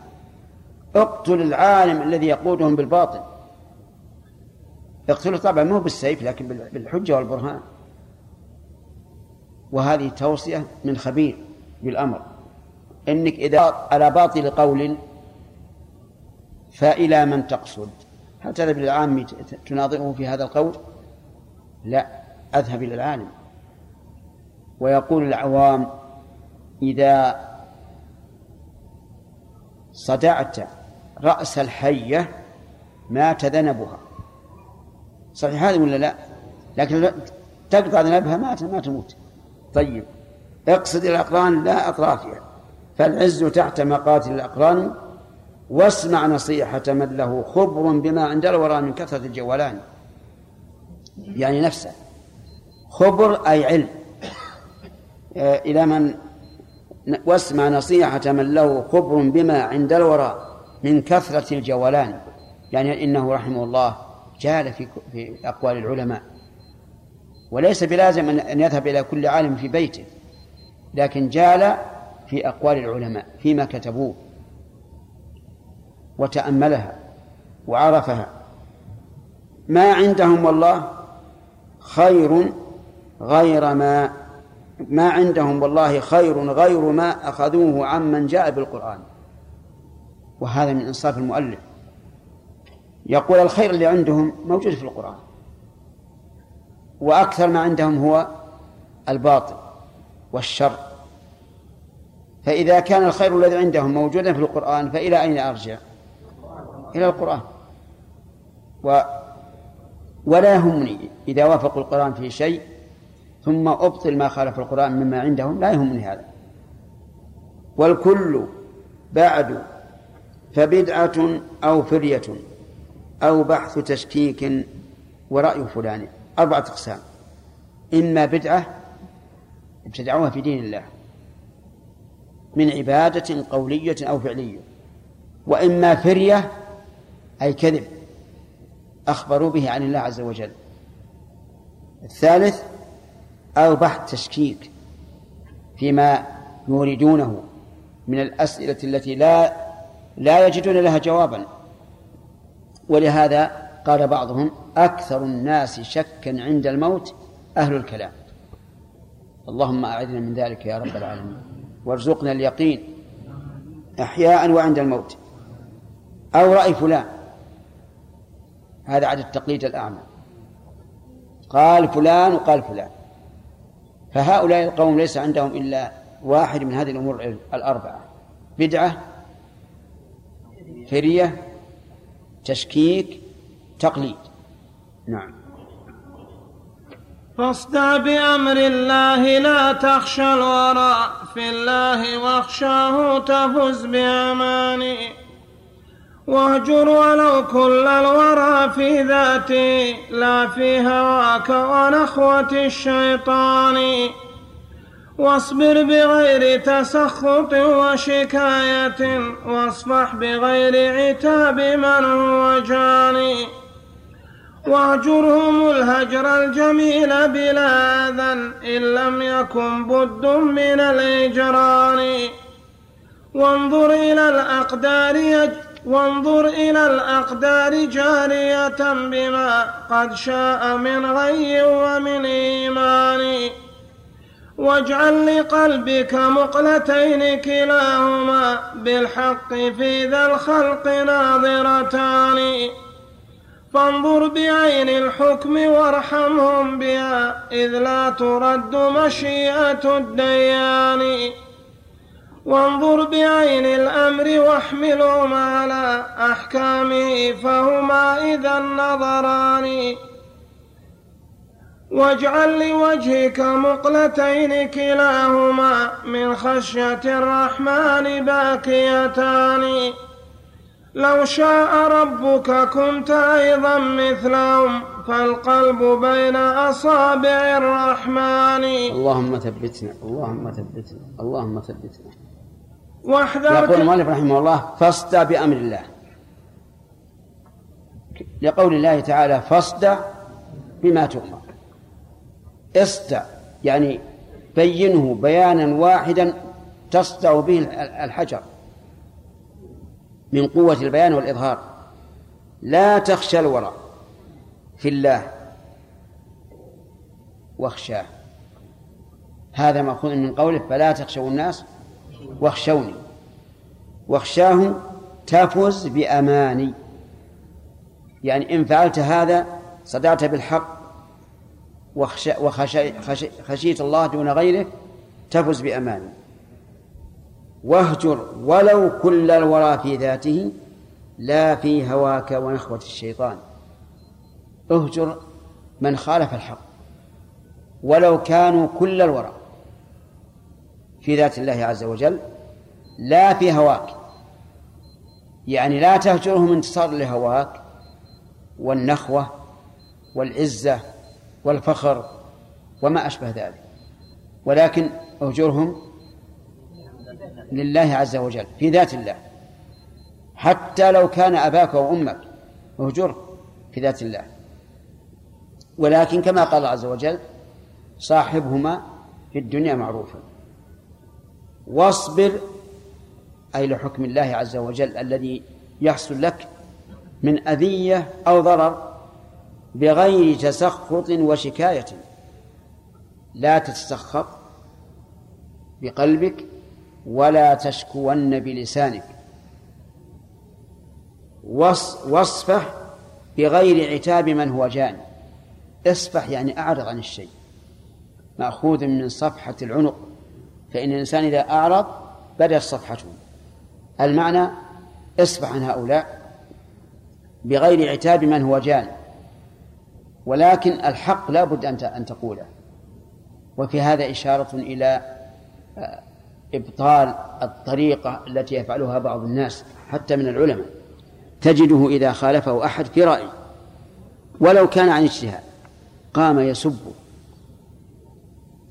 اقتل العالم الذي يقودهم بالباطل. اقتله طبعا مو بالسيف لكن بالحجة والبرهان. وهذه توصية من خبير بالأمر. إنك إذا على باطل قول فإلى من تقصد؟ هل تذهب إلى العام تناظره في هذا القول؟ لا أذهب إلى العالم. ويقول العوام إذا صدعت رأس الحية مات ذنبها صحيح هذا ولا لا؟ لكن تقطع ذنبها ما ما تموت. طيب. اقصد الأقران لا أطرافها فالعز تحت مقاتل الأقران واسمع نصيحة من له خبر بما عند الورى من كثرة الجولان يعني نفسه. خبر أي علم. إلى من واسمع نصيحة من له خبر بما عند الورى. من كثرة الجولان يعني إنه رحمه الله جال في في أقوال العلماء. وليس بلازم أن يذهب إلى كل عالم في بيته لكن جال في أقوال العلماء فيما كتبوه وتأملها وعرفها. ما عندهم والله خير غير ما ما عندهم والله خير غير ما أخذوه عمن جاء بالقرآن. وهذا من إنصاف المؤلف. يقول الخير اللي عندهم موجود في القرآن وأكثر ما عندهم هو الباطل والشر. فإذا كان الخير الذي عندهم موجودا في القرآن فإلى أين أرجع؟ إلى القرآن. و ولا يهمني إذا وافقوا القرآن في شيء ثم أبطل ما خالف القرآن مما عندهم لا يهمني هذا. والكل بعد فبدعة أو فرية أو بحث تشكيك ورأي فلان. أربعة أقسام. إما بدعة ابتدعوها في دين الله. من عبادة قولية أو فعلية. وإما فرية أي كذب. أخبروا به عن الله عز وجل. الثالث أو بحث تشكيك فيما يريدونه من الأسئلة التي لا لا يجدون لها جوابا. ولهذا قال بعضهم أكثر الناس شكا عند الموت أهل الكلام. اللهم أعذنا من ذلك يا رب العالمين. وارزقنا اليقين أحياء وعند الموت. أو رأي فلان. هذا عدد التقليد الأعمى. قال فلان وقال فلان. فهؤلاء القوم ليس عندهم إلا واحد من هذه الأمور الأربعة. بدعة فرية تشكيك تقليد. نعم. فاصدع بأمر الله لا تخشى الورى في الله واخشاه تفز بأماني. واهجر ولو كل الورى في ذاتي لا في هواك ونخوة الشيطان. واصبر بغير تسخط وشكاية واصفح بغير عتاب من هو جاني. واهجرهم الهجر الجميل بلا أذى إن لم يكن بد من الإجران وانظر إلى الأقدار وانظر إلى الأقدار جارية بما قد شاء من غي ومن إيمان. واجعل لقلبك مقلتين كلاهما بالحق في ذا الخلق ناظرتان. فانظر بعين الحكم وارحمهم بها إذ لا ترد مشيئة الديان. وانظر بعين الأمر واحملهم على أحكامه فهما إذا النظران واجعل لوجهك مقلتين كلاهما من خشية الرحمن باكيتان. لو شاء ربك كنت أيضا مثلهم فالقلب بين أصابع الرحمن. اللهم ثبتنا اللهم ثبتنا اللهم ثبتنا. واحذر يقول المؤلف رحمه الله فاصدع بأمر الله. لقول الله تعالى فاصدع بما تؤمر. اصدع يعني بينه بيانا واحدا تصدع به الحجر من قوة البيان والإظهار. لا تخشى الورى في الله. واخشاه. هذا مأخوذ من قوله فلا تخشوا الناس واخشوني. واخشاه تفز بأماني. يعني إن فعلت هذا صدعت بالحق وخشيت الله دون غيره تفز بأماني. واهجر ولو كل الورى في ذاته لا في هواك ونخوة الشيطان. اهجر من خالف الحق. ولو كانوا كل الورى في ذات الله عز وجل لا في هواك. يعني لا تهجرهم انتصار لهواك والنخوة والعزة والفخر وما أشبه ذلك. ولكن اهجرهم لله عز وجل في ذات الله. حتى لو كان أباك وأمك اهجره في ذات الله. ولكن كما قال عز وجل صاحبهما في الدنيا معروفا واصبر أي لحكم الله عز وجل الذي يحصل لك من أذية أو ضرر. بغير تسخط وشكاية. لا تتسخط بقلبك ولا تشكون بلسانك. واصفح بغير عتاب من هو جاني. اصفح يعني أعرض عن الشيء. مأخوذ من صفحة العنق. فإن الإنسان إذا أعرض بدأت صفحته. المعنى اصفح عن هؤلاء بغير عتاب من هو جان ولكن الحق لا بد أن تقوله. وفي هذا إشارة إلى آه، إبطال الطريقة التي يفعلها بعض الناس حتى من العلماء. تجده إذا خالفه أحد في رأي. ولو كان عن اجتهاد قام يسب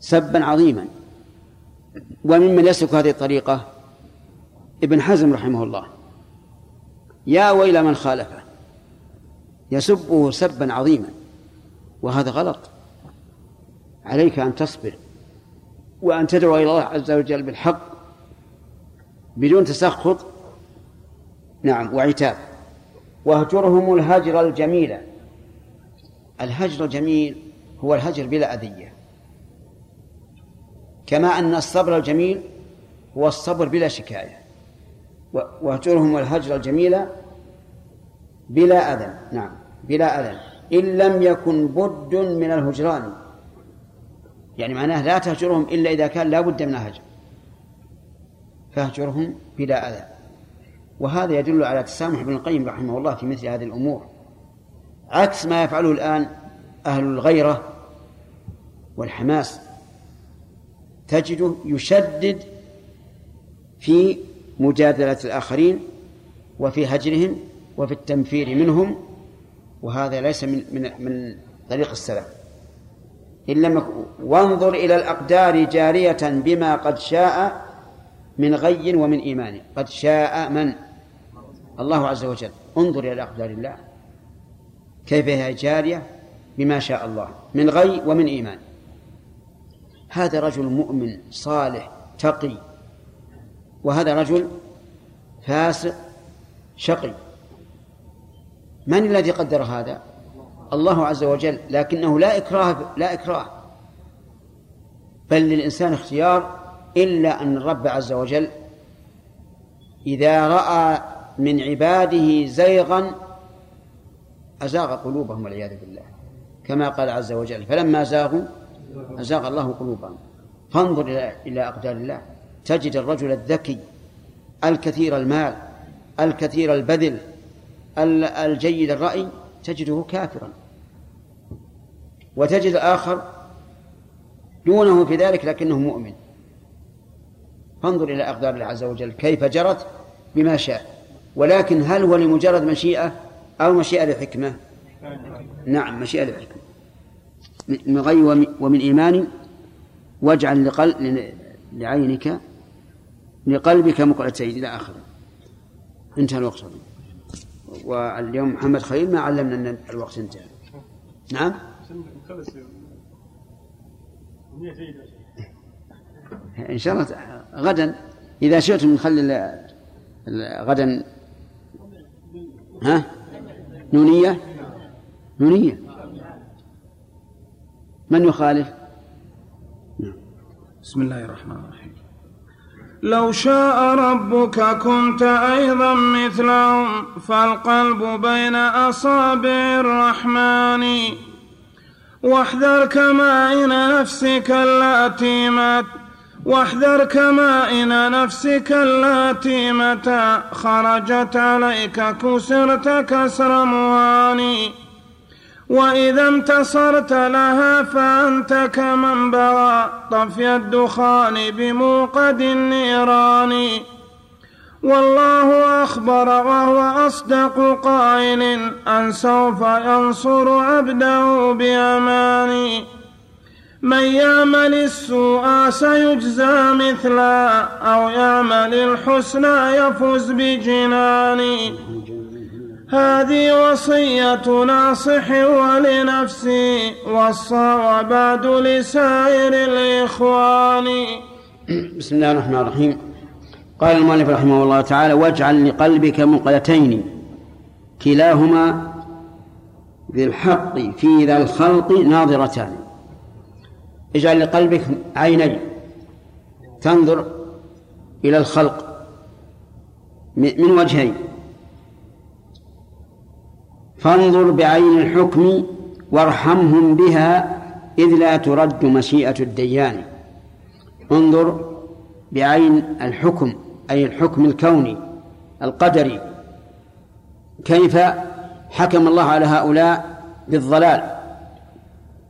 سبا عظيما. وممن يسلك هذه الطريقة ابن حزم رحمه الله. يا ويل من خالفه. يسبه سبا عظيما. وهذا غلط. عليك أن تصبر وأن تدعو إلى الله عز وجل بالحق بدون تسخط. نعم وعتاب. وأهجرهم الهجر الجميل. الهجر الجميل هو الهجر بلا أذية. كما أن الصبر الجميل هو الصبر بلا شكاية. وأهجرهم الهجر الجميل بلا أذى. نعم بلا أذى. إن لم يكن بد من الهجران. يعني معناه لا تهجرهم إلا إذا كان لا بد من الهجر. فاهجرهم بلا أذى. وهذا يدل على تسامح ابن القيم رحمه الله في مثل هذه الأمور. عكس ما يفعله الآن أهل الغيرة والحماس تجده يشدد في مجادلة الآخرين وفي هجرهم وفي التنفير منهم وهذا ليس من من من طريق السلف. إن لم وانظر إلى الأقدار جارية بما قد شاء من غي ومن إيمان. قد شاء من؟ الله عز وجل. انظر إلى أقدار الله. كيف هي جارية؟ بما شاء الله. من غي ومن إيمان. هذا رجل مؤمن صالح تقي. وهذا رجل فاسق شقي. من الذي قدر هذا؟ الله عز وجل لكنه لا إكراه لا إكراه. بل للإنسان اختيار إلا أن الرب عز وجل إذا رأى من عباده زيغا أزاغ قلوبهم والعياذ بالله. كما قال عز وجل فلما زاغوا أزاغ الله قلوبهم. فانظر إلى أقدار الله. تجد الرجل الذكي الكثير المال الكثير البذل الجيد الرأي تجده كافرا. وتجد الآخر دونه في ذلك لكنه مؤمن. فانظر إلى أقدار الله عز وجل. كيف جرت؟ بما شاء. ولكن هل هو لمجرد مشيئة أو مشيئة لحكمة؟ نعم مشيئة لحكمة من غي ومن إيمان واجعل لقل لعينك لقلبك مقلتين إلى آخره. انتهى الوقت. واليوم محمد خليل ما علمنا أن الوقت انتهى نعم؟ إن شاء الله غدا. إذا شئتم نخلي غدا. ها؟ نونية؟ نونية. من يخالف؟ بسم الله الرحمن الرحيم. لو شاء ربك كنت أيضا مثلهم فالقلب بين أصابع الرحمن. واحذر كمائن نفسك التي مات واحذر كمائن نفسك التي متى خرجت عليك كسرت كسر مواني. وإذا انتصرت لها فأنت كمن بغى. طفي الدخان بموقد النيران. والله أخبر وهو أصدق قائل أن سوف ينصر عبده بأمان. من يعمل السوء سيجزى مثلا أو يعمل الحسنى يفز بجنان. هذه وصية ناصح ولنفسي وصى وبعد لسائر الإخوان. بسم الله الرحمن الرحيم. قال المؤلف رحمه الله تعالى واجعل لقلبك مقلتين كلاهما بالحق في ذا الخلق ناظرتان. اجعل لقلبك عينين تنظر إلى الخلق من وجهين. فانظر بعين الحكم وارحمهم بها إذ لا ترد مشيئة الديان. انظر بعين الحكم أي الحكم الكوني القدري. كيف حكم الله على هؤلاء بالضلال؟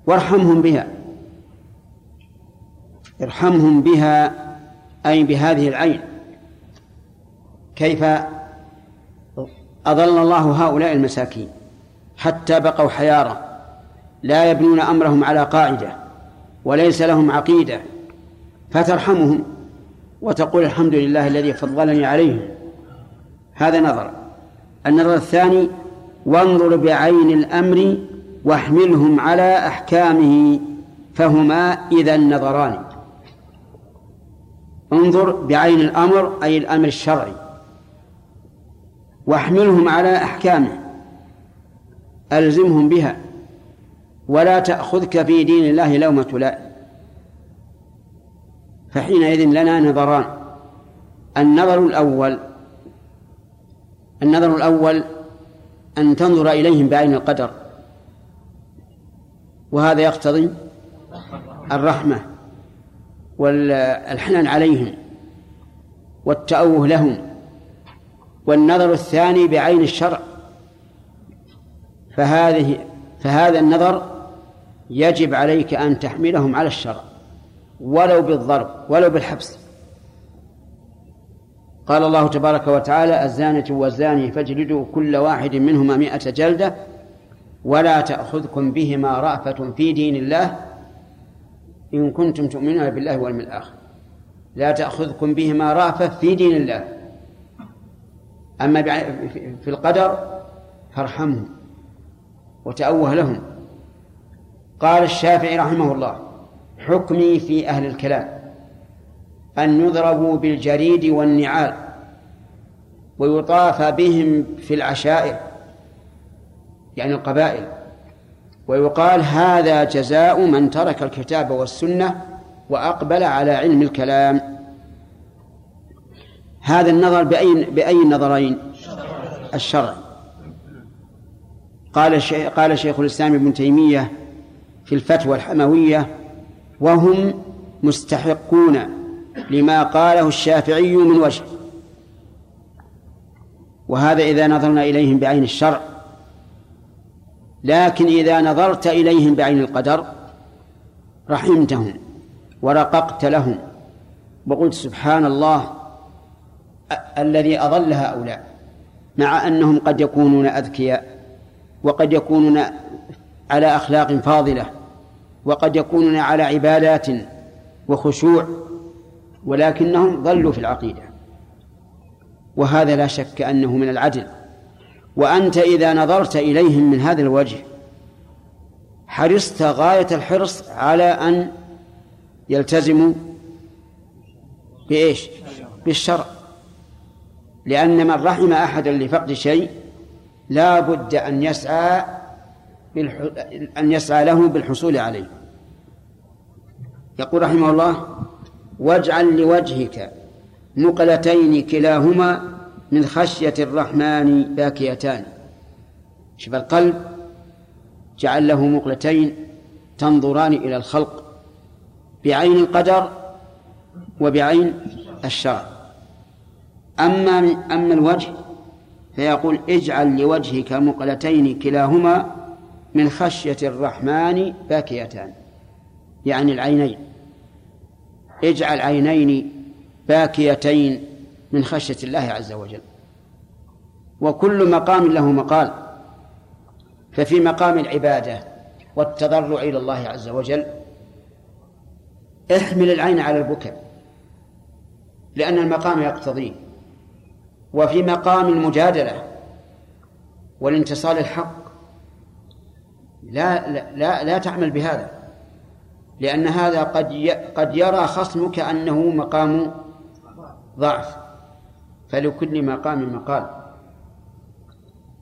وارحمهم بها. ارحمهم بها أي بهذه العين. كيف أضل الله هؤلاء المساكين؟ حتى بقوا حيارى لا يبنون أمرهم على قاعدة وليس لهم عقيدة. فترحمهم وتقول الحمد لله الذي فضلني عليهم. هذا نظر. النظر الثاني وانظر بعين الأمر واحملهم على أحكامه فهما إذا النظران انظر بعين الأمر أي الأمر الشرعي. واحملهم على أحكامه. ألزمهم بها. ولا تأخذك في دين الله لومة لائم فحينئذ لنا نظران. النظر الأول النظر الأول أن تنظر إليهم بعين القدر. وهذا يقتضي الرحمة والحنان عليهم والتأوه لهم. والنظر الثاني بعين الشرع. فهذه فهذا النظر يجب عليك أن تحملهم على الشرع ولو بالضرب ولو بالحبس. قال الله تبارك وتعالى الزانة والزاني فاجلدوا كل واحد منهما مئة جلدة ولا تأخذكم بهما رأفة في دين الله إن كنتم تؤمنون بالله واليوم الآخر. لا تأخذكم بهما رأفة في دين الله. أما في القدر فارحمهم. وتأوه لهم. قال الشافعي رحمه الله حكمي في أهل الكلام أن يضربوا بالجريد والنعال ويطاف بهم في العشائر يعني القبائل ويقال هذا جزاء من ترك الكتاب والسنة وأقبل على علم الكلام. هذا النظر بأي بأي النظرين الشرع قال قال شيخ الإسلام ابن تيمية في الفتوى الحموية وهم مستحقون لما قاله الشافعي من وجه. وهذا إذا نظرنا إليهم بعين الشرع. لكن إذا نظرت إليهم بعين القدر رحمتهم ورققت لهم وقلت سبحان الله الذي أضل هؤلاء مع أنهم قد يكونون أذكياء. وقد يكونون على أخلاق فاضلة وقد يكونون على عبادات وخشوع ولكنهم ضلوا في العقيدة. وهذا لا شك أنه من العدل. وأنت إذا نظرت إليهم من هذا الوجه حرصت غاية الحرص على أن يلتزموا بإيش؟ بالشرع. لأن من رحم أحدا لفقد شيء لا بد أن يسعى أن يسعى له بالحصول عليه. يقول رحمه الله واجعل لوجهك مقلتين كلاهما من خشية الرحمن باكيتان. شوف القلب جعل له مقلتين تنظران إلى الخلق بعين القدر وبعين الشرع. أما أما الوجه فيقول اجعل لوجهك مقلتين كلاهما من خشية الرحمن باكيتان. يعني العينين. اجعل عينين باكيتين من خشية الله عز وجل. وكل مقام له مقال. ففي مقام العبادة والتضرع إلى الله عز وجل احمل العين على البكاء لأن المقام يقتضيه. وفي مقام المجادلة والانتصال الحق. لا لا لا, لا تعمل بهذا لأن هذا قد قد يرى خصمك أنه مقام ضعف. فلكل مقام مقال.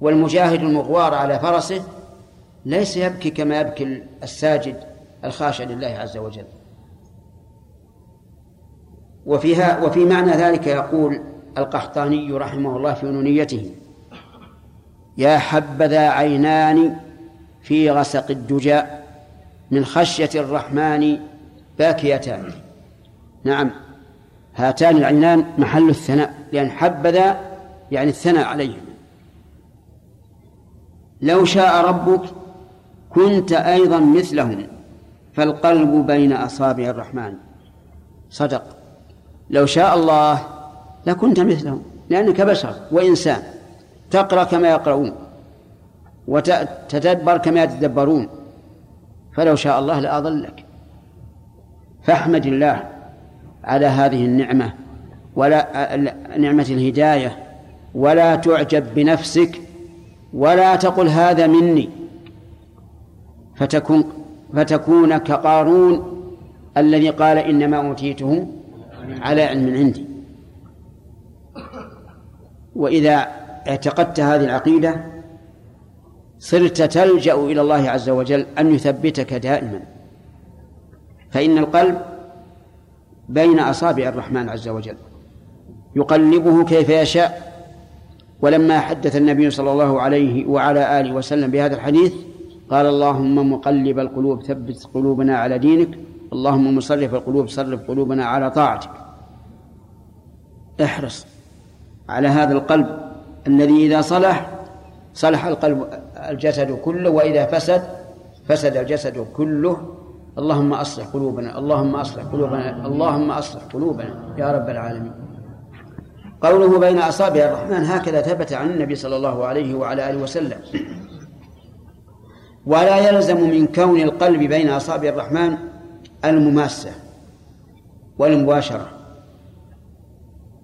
والمجاهد المغوار على فرسه ليس يبكي كما يبكي الساجد الخاشع لله عز وجل. وفيها وفي معنى ذلك يقول القحطاني رحمه الله في نونيته. يا حبذا عينان في غسق الدجى من خشية الرحمن باكيتان. نعم هاتان العينان محل الثناء لأن حبذا يعني الثناء عليهم لو شاء ربك كنت أيضا مثلهم فالقلب بين أصابع الرحمن. صدق. لو شاء الله لكنت مثلهم لأنك بشر وإنسان تقرأ كما يقرؤون وتتدبر كما يتدبرون فلو شاء الله لأضلك. فاحمد الله على هذه النعمة ولا نعمة الهداية ولا تعجب بنفسك ولا تقل هذا مني. فتكون فتكون كقارون الذي قال إنما أوتيته على علم عندي. وإذا اعتقدت هذه العقيدة صرت تلجأ إلى الله عز وجل أن يثبتك دائما. فإن القلب بين أصابع الرحمن عز وجل. يقلبه كيف يشاء. ولما حدث النبي صلى الله عليه وعلى آله وسلم بهذا الحديث قال اللهم مقلب القلوب ثبت قلوبنا على دينك. اللهم مصرف القلوب صرف قلوبنا على طاعتك. احرص. على هذا القلب الذي إذا صلح صلح القلب الجسد كله وإذا فسد فسد الجسد كله. اللهم أصلح قلوبنا اللهم أصلح قلوبنا اللهم أصلح قلوبنا يا رب العالمين. قوله بين أصابع الرحمن هكذا ثبت عن النبي صلى الله عليه وعلى آله وسلم. ولا يلزم من كون القلب بين أصابع الرحمن المماسة والمباشرة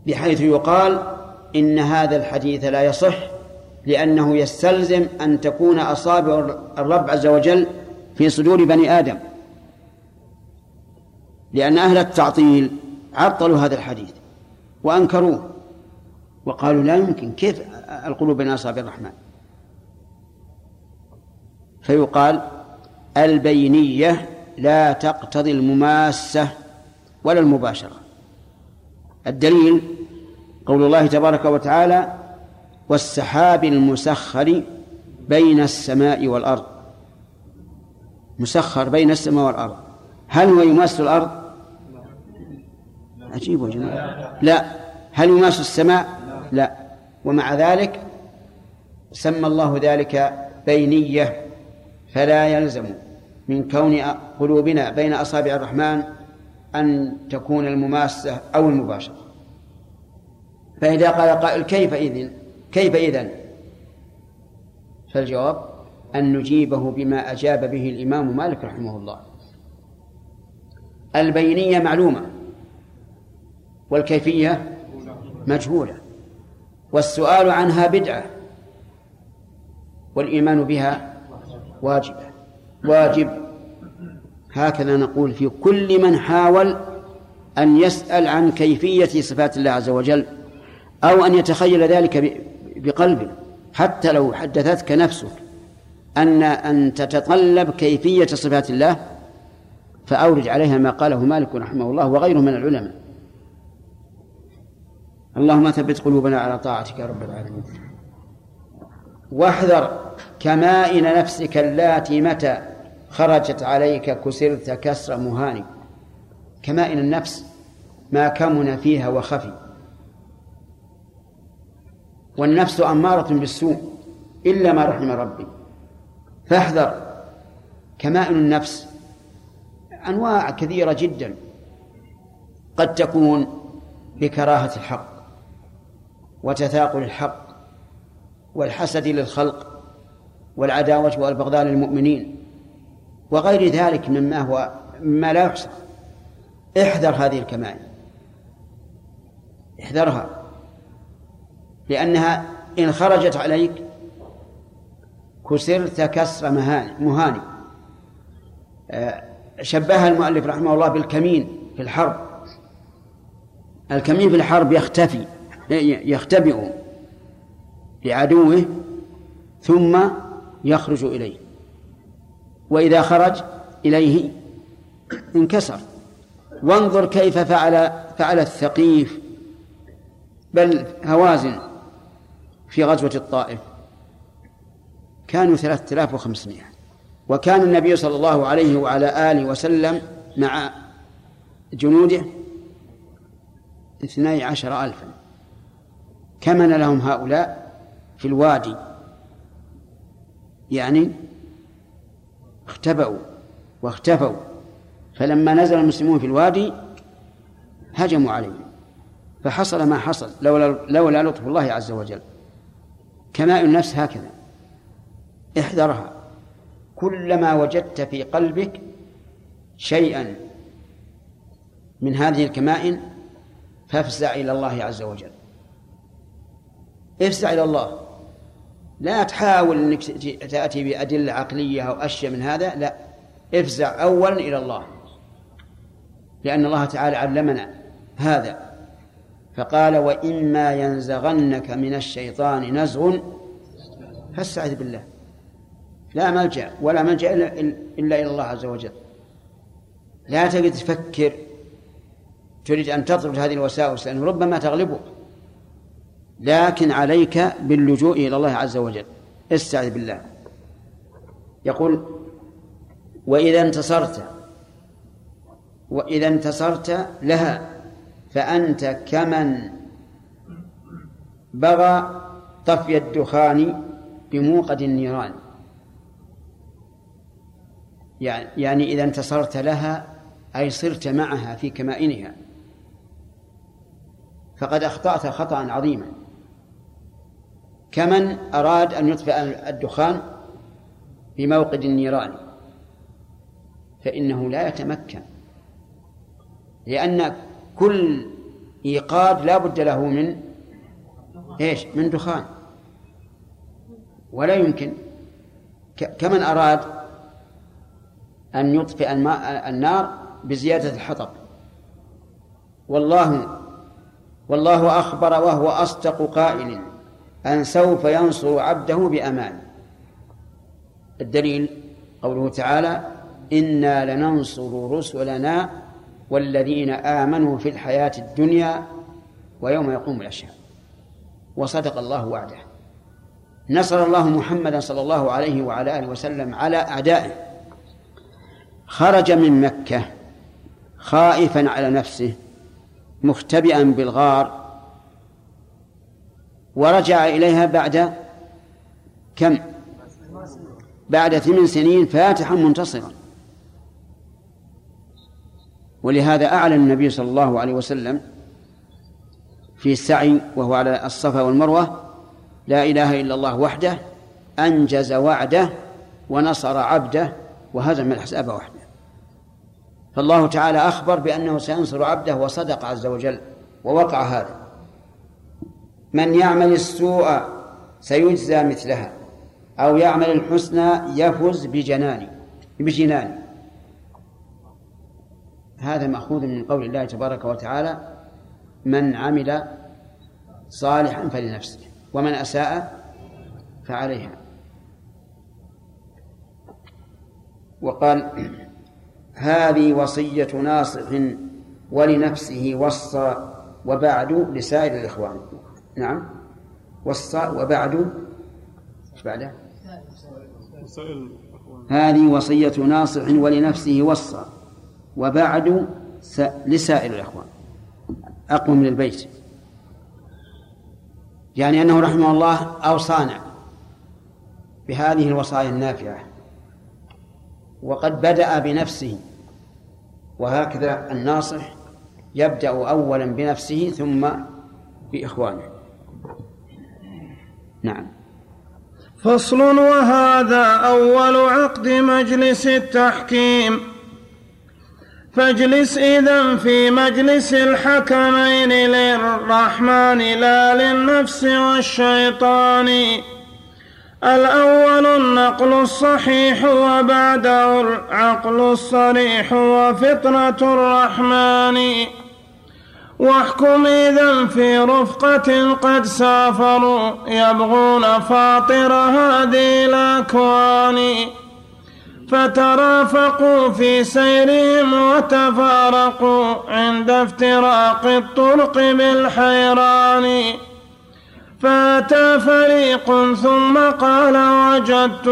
بحيث يقال إن هذا الحديث لا يصح لأنه يستلزم أن تكون أصابع الرب عز وجل في صدور بني آدم. لأن أهل التعطيل عطلوا هذا الحديث وأنكروه وقالوا لا يمكن كيف القلوب بين أصابع الرحمن؟ فيقال البينية لا تقتضي المماسة ولا المباشرة. الدليل قول الله تبارك وتعالى والسحاب المسخر بين السماء والأرض. مسخر بين السماء والأرض. هل هو يماس الأرض؟ عجيب وجميل لا. هل يماس السماء؟ لا. ومع ذلك سمى الله ذلك بينية فلا يلزم من كون قلوبنا بين أصابع الرحمن أن تكون المماسة أو المباشرة. فإذا قال قائل كيف إذن؟ كيف إذن؟ فالجواب أن نجيبه بما أجاب به الإمام مالك رحمه الله. البينية معلومة والكيفية مجهولة والسؤال عنها بدعة والإيمان بها واجب واجب. هكذا نقول في كل من حاول أن يسأل عن كيفية صفات الله عز وجل. أو أن يتخيل ذلك بقلبه حتى لو حدثتك نفسك أن أن تتطلب كيفية صفات الله فأورد عليها ما قاله مالك رحمه الله وغيره من العلماء. اللهم ثبت قلوبنا على طاعتك يا رب العالمين. واحذر كمائن نفسك اللاتي متى خرجت عليك كسرت كسر مهان كمائن النفس ما كمن فيها وخفي. والنفس أمارة بالسوء إلا ما رحم ربي. فاحذر. كمائن النفس أنواع كثيرة جدا قد تكون بكراهة الحق وتثاقل الحق والحسد للخلق والعداوة والبغضاء للمؤمنين وغير ذلك مما هو مما لا يحصى. احذر هذه الكمائن. احذرها. لأنها إن خرجت عليك كسرت كسر مهاني آه، شبهها المؤلف رحمه الله بالكمين في الحرب. الكمين في الحرب يختفي يختبئ لعدوه ثم يخرج إليه. وإذا خرج إليه انكسر. وانظر كيف فعل فعل الثقيف. بل هوازن. في غزوة الطائف. كانوا ثلاثة آلاف وخمسمائة. وكان النبي صلى الله عليه وعلى آله وسلم مع جنوده اثني عشر ألفا. كمن لهم هؤلاء في الوادي؟ يعني اختبأوا واختفوا. فلما نزل المسلمون في الوادي هجموا عليهم. فحصل ما حصل لولا لولا لطف الله عز وجل. كماء النفس هكذا. احذرها. كلما وجدت في قلبك شيئا من هذه الكمائن فافزع إلى الله عز وجل. افزع إلى الله. لا تحاول أنك تأتي بأدلة عقلية أو أشياء من هذا لا. افزع أولا إلى الله. لأن الله تعالى علمنا هذا. فقال وإما ينزغنك من الشيطان نزغ فاستعذ بالله. لا ملجأ ولا ملجأ إلا إلى الله عز وجل. لا تجد تفكر تريد أن تطرد هذه الوساوس لأنه ربما تغلبك لكن عليك باللجوء إلى الله عز وجل. استعذ بالله. يقول وإذا انتصرت وإذا انتصرت لها فأنت كمن بغى طفي الدخان بموقد النيران. يعني يعني إذا انتصرت لها أي صرت معها في كمائنها. فقد أخطأت خطأ عظيما. كمن أراد أن يطفئ الدخان بموقد النيران. فإنه لا يتمكن. لأن كل إيقاد لا بد له من إيش؟ من دخان. ولا يمكن. كمن أراد أن يطفئ الماء النار بزيادة الحطب. والله والله أخبر وهو أصدق قائل أن سوف ينصر عبده بأمان. الدليل قوله تعالى إنا لننصر رسلنا والذين آمنوا في الحياة الدنيا ويوم يقوم الأشهاد وصدق الله وعده. نصر الله محمدا صلى الله عليه وعلى آله وسلم على أعدائه. خرج من مكة خائفا على نفسه مختبئا بالغار ورجع إليها بعد كم؟ بعد ثمان سنين فاتحا منتصرا. ولهذا أعلن النبي صلى الله عليه وسلم في السعي وهو على الصفا والمروة لا إله إلا الله وحده أنجز وعده ونصر عبده وهزم الأحزاب وحده. فالله تعالى أخبر بأنه سينصر عبده وصدق عز وجل ووقع هذا. من يعمل السوء سيجزى مثلها أو يعمل الحسنى يفز بجنان بجنان هذا مأخوذ من قول الله تبارك وتعالى من عمل صالحا فلنفسه ومن أساء فعليها. وقال هذه وصية ناصح ولنفسه وصى وبعد لسائر الإخوان. نعم. وصى وبعد. إيش بعده؟ هذه وصية ناصح ولنفسه وصى. وبعد لسائر الإخوان. أقوى من البيت. يعني أنه رحمه الله أوصانا بهذه الوصايا النافعة. وقد بدأ بنفسه. وهكذا الناصح يبدأ أولا بنفسه ثم بإخوانه. نعم. فصل وهذا أول عقد مجلس التحكيم. فاجلس إذا في مجلس الحكمين للرحمن لا للنفس والشيطان. الأول النقل الصحيح وبعده العقل الصريح وفطرة الرحمن. واحكم إذا في رفقة قد سافروا يبغون فاطر هذه الأكوان. فترافقوا في سيرهم وتفارقوا عند افتراق الطرق بالحيران. فأتى فريق ثم قال وجدت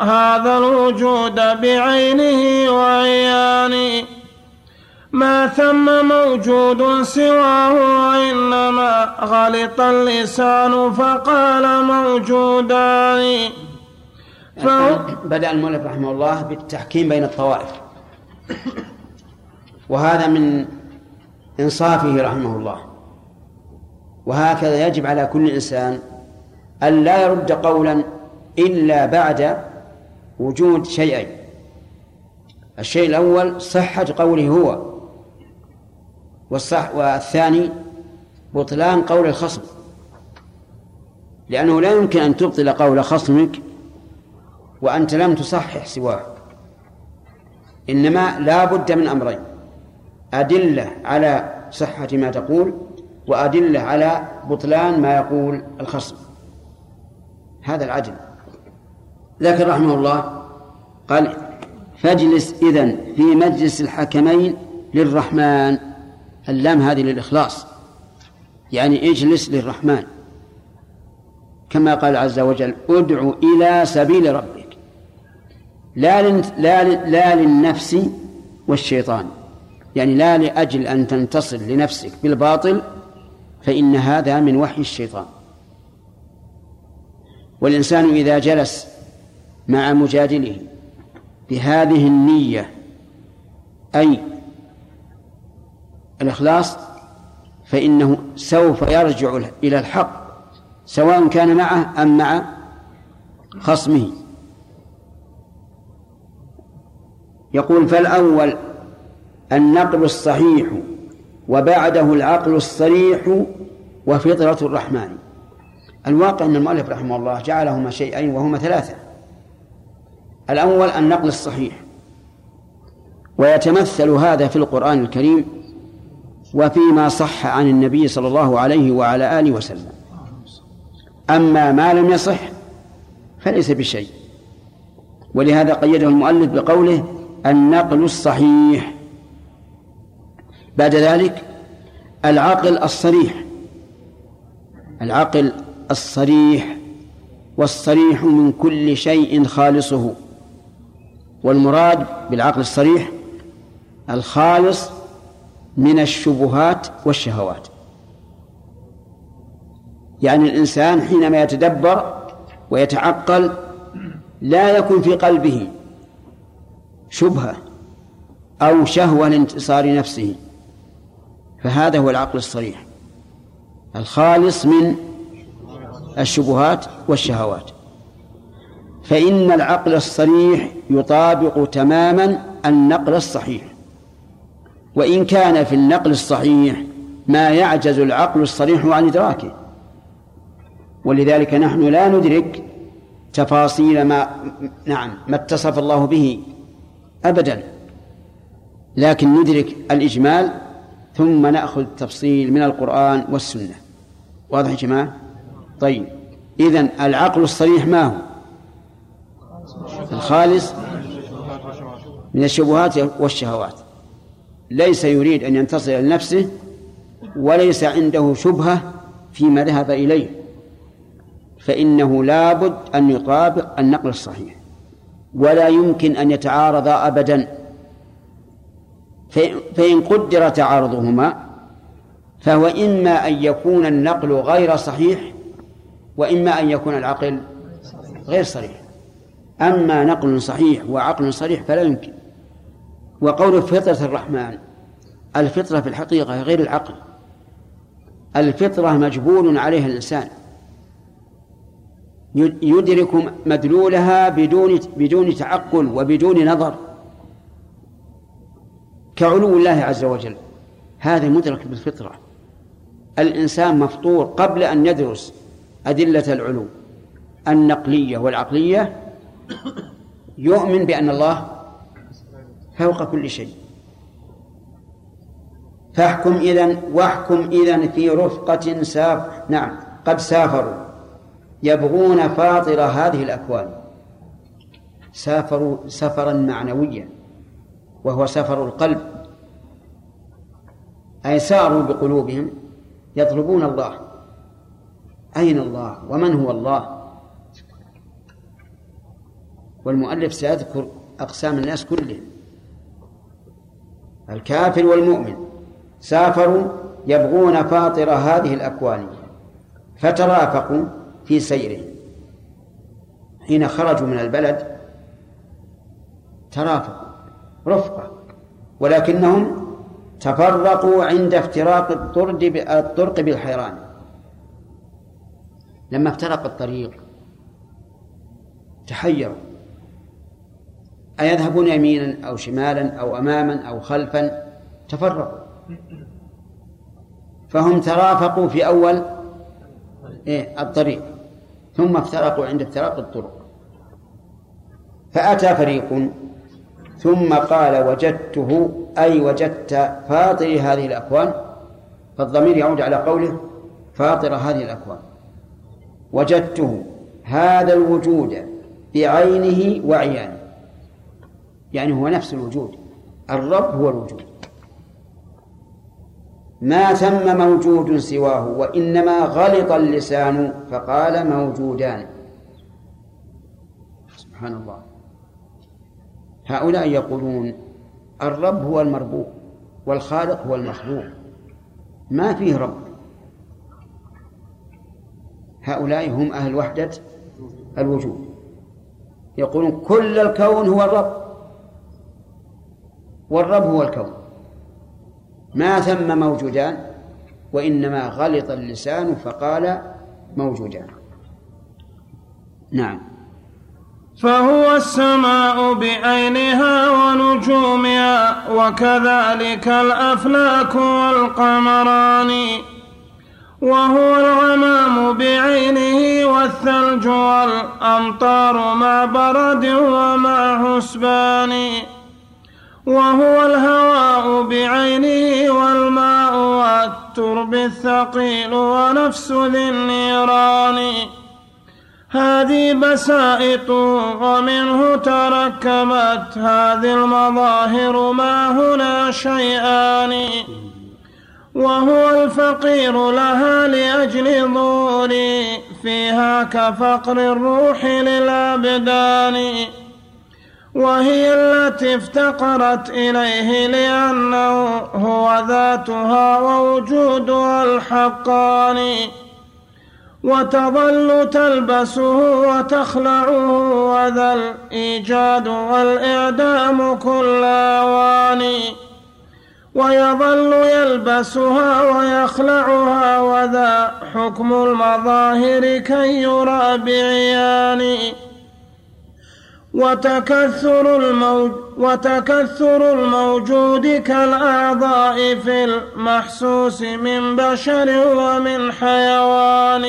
هذا الوجود بعينه وعياني. ما ثم موجود سواه وإنما غلط اللسان فقال موجودان. بدأ المؤلف رحمه الله بالتحكيم بين الطوائف. وهذا من إنصافه رحمه الله. وهكذا يجب على كل إنسان أن لا يرد قولا إلا بعد وجود شيئين. الشيء الأول صحة قوله هو والصح والثاني بطلان قول الخصم. لأنه لا يمكن أن تبطل قول خصمك وأنت لم تصحح سواه إنما لا بد من أمرين. أدلة على صحة ما تقول وأدلة على بطلان ما يقول الخصم. هذا العدل. لكن رحمه الله قال فاجلس إذن في مجلس الحكمين للرحمن. اللام هذه للإخلاص. يعني اجلس للرحمن. كما قال عز وجل ادع إلى سبيل ربك. لا لا لا للنفس والشيطان. يعني لا لأجل أن تنتصر لنفسك بالباطل فإن هذا من وحي الشيطان. والإنسان إذا جلس مع مجادله بهذه النية أي الإخلاص فإنه سوف يرجع إلى الحق سواء كان معه أم مع خصمه. يقول فالأول النقل الصحيح وبعده العقل الصريح وفطرة الرحمن. الواقع أن المؤلف رحمه الله جعلهما شيئين وهما ثلاثة. الأول النقل الصحيح. ويتمثل هذا في القرآن الكريم وفيما صح عن النبي صلى الله عليه وعلى آله وسلم. أما ما لم يصح فليس بشيء. ولهذا قيده المؤلف بقوله النقل الصحيح. بعد ذلك العقل الصريح. العقل الصريح والصريح من كل شيء خالصه. والمراد بالعقل الصريح الخالص من الشبهات والشهوات. يعني الإنسان حينما يتدبر ويتعقل لا يكون في قلبه شبهة أو شهوة لانتصار نفسه فهذا هو العقل الصريح الخالص من الشبهات والشهوات. فإن العقل الصريح يطابق تماما النقل الصحيح وإن كان في النقل الصحيح ما يعجز العقل الصريح عن إدراكه. ولذلك نحن لا ندرك تفاصيل ما نعم ما اتصف الله به أبدا. لكن ندرك الإجمال ثم نأخذ التفصيل من القرآن والسنة. واضح يا جماعة؟ طيب. إذن العقل الصريح ما هو؟ الخالص من الشبهات والشهوات. ليس يريد أن ينتصر لنفسه وليس عنده شبهة فيما ذهب إليه. فإنه لابد أن يطابق النقل الصحيح. ولا يمكن أن يتعارض أبدا. فإن قدر تعارضهما فهو إما أن يكون النقل غير صحيح وإما أن يكون العقل غير صريح. أما نقل صحيح وعقل صريح فلا يمكن. وقول فطرة الرحمن الفطرة في الحقيقة غير العقل. الفطرة مجبول عليها الإنسان. يدرك مدلولها بدون بدون تعقل وبدون نظر. كعلو الله عز وجل. هذا مدرك بالفطرة. الإنسان مفطور قبل أن يدرس أدلة العلو. النقلية والعقلية يؤمن بأن الله فوق كل شيء. فاحكم إذن واحكم إذن في رفقة ساف نعم قد سافروا. يبغون فاطر هذه الأكوان. سافروا سفرا معنويا وهو سفر القلب. أي ساروا بقلوبهم يطلبون الله. أين الله؟ ومن هو الله؟ والمؤلف سيذكر أقسام الناس كلهم. الكافر والمؤمن. سافروا يبغون فاطر هذه الأكوان. فترافقوا. في سيره. حين خرجوا من البلد ترافقوا رفقة ولكنهم تفرقوا عند افتراق الطرق بالحيران. لما افترق الطريق تحيروا. أيذهبون يمينا أو شمالا أو أماما أو خلفا؟ تفرقوا. فهم ترافقوا في أول إيه؟ الطريق. ثم افترقوا عند افتراق الطرق. فأتى فريق ثم قال وجدته أي وجدت فاطر هذه الأكوان فالضمير يعود على قوله فاطر هذه الأكوان. وجدته هذا الوجود بعينه وعيانه. يعني هو نفس الوجود الرب هو الوجود. ما ثم موجود سواه وإنما غلط اللسان فقال موجودان. سبحان الله هؤلاء يقولون الرب هو المربوب والخالق هو المخلوق. ما فيه رب. هؤلاء هم أهل وحدة الوجود. يقولون كل الكون هو الرب. والرب هو الكون. ما ثم موجودان وإنما غلط اللسان فقال موجودان. نعم. فهو السماء بعينها ونجومها وكذلك الأفلاك والقمران. وهو الغمام بعينه والثلج والأمطار مع برد ومع حسبان. وهو الهواء بعينه والماء والترب الثقيل ونفس ذي النيران. هذه بسائط ومنه تركبت هذه المظاهر ما هنا شيئان. وهو الفقير لها لأجل ظهوري فيها كفقر الروح للأبدان. وهي التي افتقرت إليه لأنه هو ذاتها ووجودها الحقان. وتظل تلبسه وتخلعه وذا الإيجاد والإعدام كل أوان. ويظل يلبسها ويخلعها وذا حكم المظاهر كي يرى بعيان وتكثر الموج وتكثر الموجود كالأعضاء في المحسوس من بشر ومن حيوان.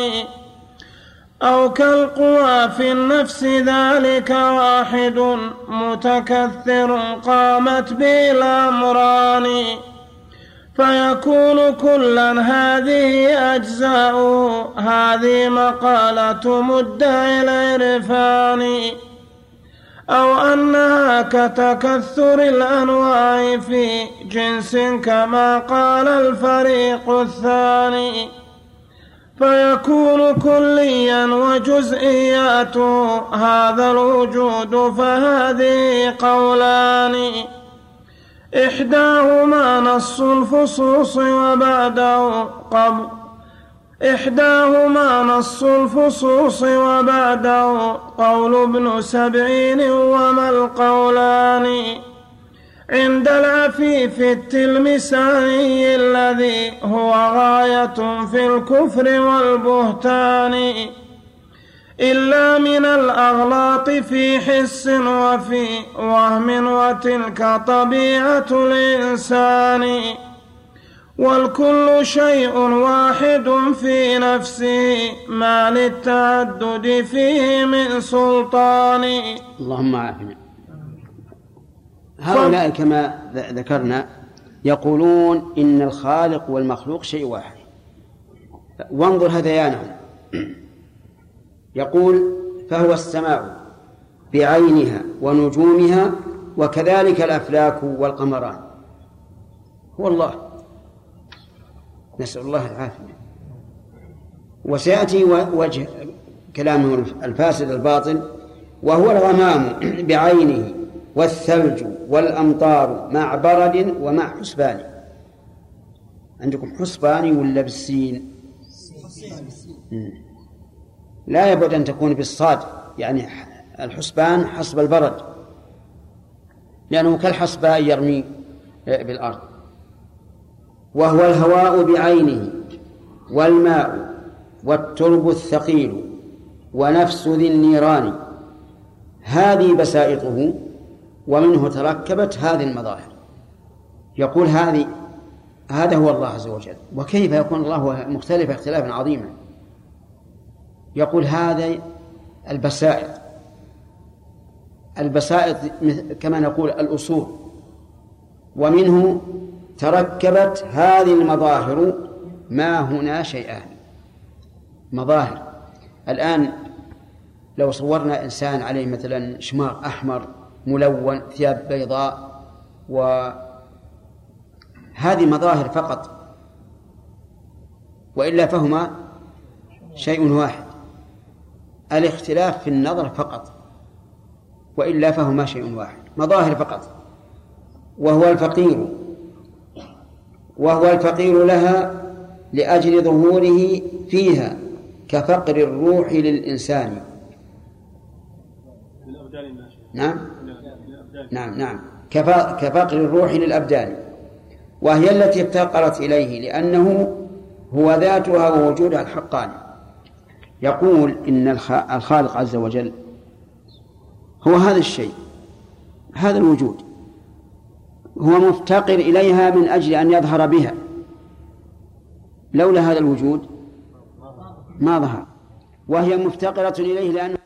أو كالقوى في النفس ذلك واحد متكثر قامت به الأمران فيكون كلا هذه أجزاء هذه مقالة مدعي العرفان أو أنها كتكثر الأنواع في جنس كما قال الفريق الثاني. فيكون كليا وجزئيات هذا الوجود فهذه قولان. إحداهما نص الفصوص وبعده قبل. إحداهما نص الفصوص وبعده قول ابن سبعين وما القولان. عند العفيف التلمساني الذي هو غاية في الكفر والبهتان. إلا من الأغلاط في حس وفي وهم وتلك طبيعة الإنسان. والكل شيء واحد في نفسه ما للتعدد فيه من سلطان. اللهم عافنا هؤلاء كما ذكرنا يقولون إن الخالق والمخلوق شيء واحد. وانظر هذيانهم. يقول فهو السماء بعينها ونجومها وكذلك الأفلاك والقمران. هو الله. نسأل الله العافية. وسيأتي وجه كلامه الفاسد الباطل وهو الغمام بعينه والثلج والأمطار مع برد ومع حسبان. عندكم حسبان ولا بالسين؟ لا يبعد أن تكون بالصاد يعني الحسبان حسب البرد لأنه كالحسباء يرمي بالأرض. وهو الهواء بعينه والماء والترب الثقيل ونفس ذي النيران. هذه بسائطه ومنه تركبت هذه المظاهر. يقول هذه هذا هو الله عز وجل. وكيف يكون الله مختلف اختلافا عظيما؟ يقول هذا البسائط. البسائط كما نقول الأصول. ومنه تركبت هذه المظاهر ما هنا شيئان مظاهر. الآن لو صورنا إنسان عليه مثلا شماغ أحمر ملون ثياب بيضاء وهذه مظاهر فقط. وإلا فهما شيء واحد. الاختلاف في النظر فقط. وإلا فهما شيء واحد. مظاهر فقط. وهو الفقير. وهو الفقير لها لأجل ظهوره فيها كفقر الروح للإنسان. نعم. نعم نعم. كفقر الروح للأبدان. وهي التي افتقرت إليه لأنه هو ذاتها ووجودها الحقاني يقول إن الخالق عز وجل هو هذا الشيء هذا الوجود. هو مفتقر إليها من أجل أن يظهر بها. لولا هذا الوجود ما ظهر. وهي مفتقرة إليه لأنه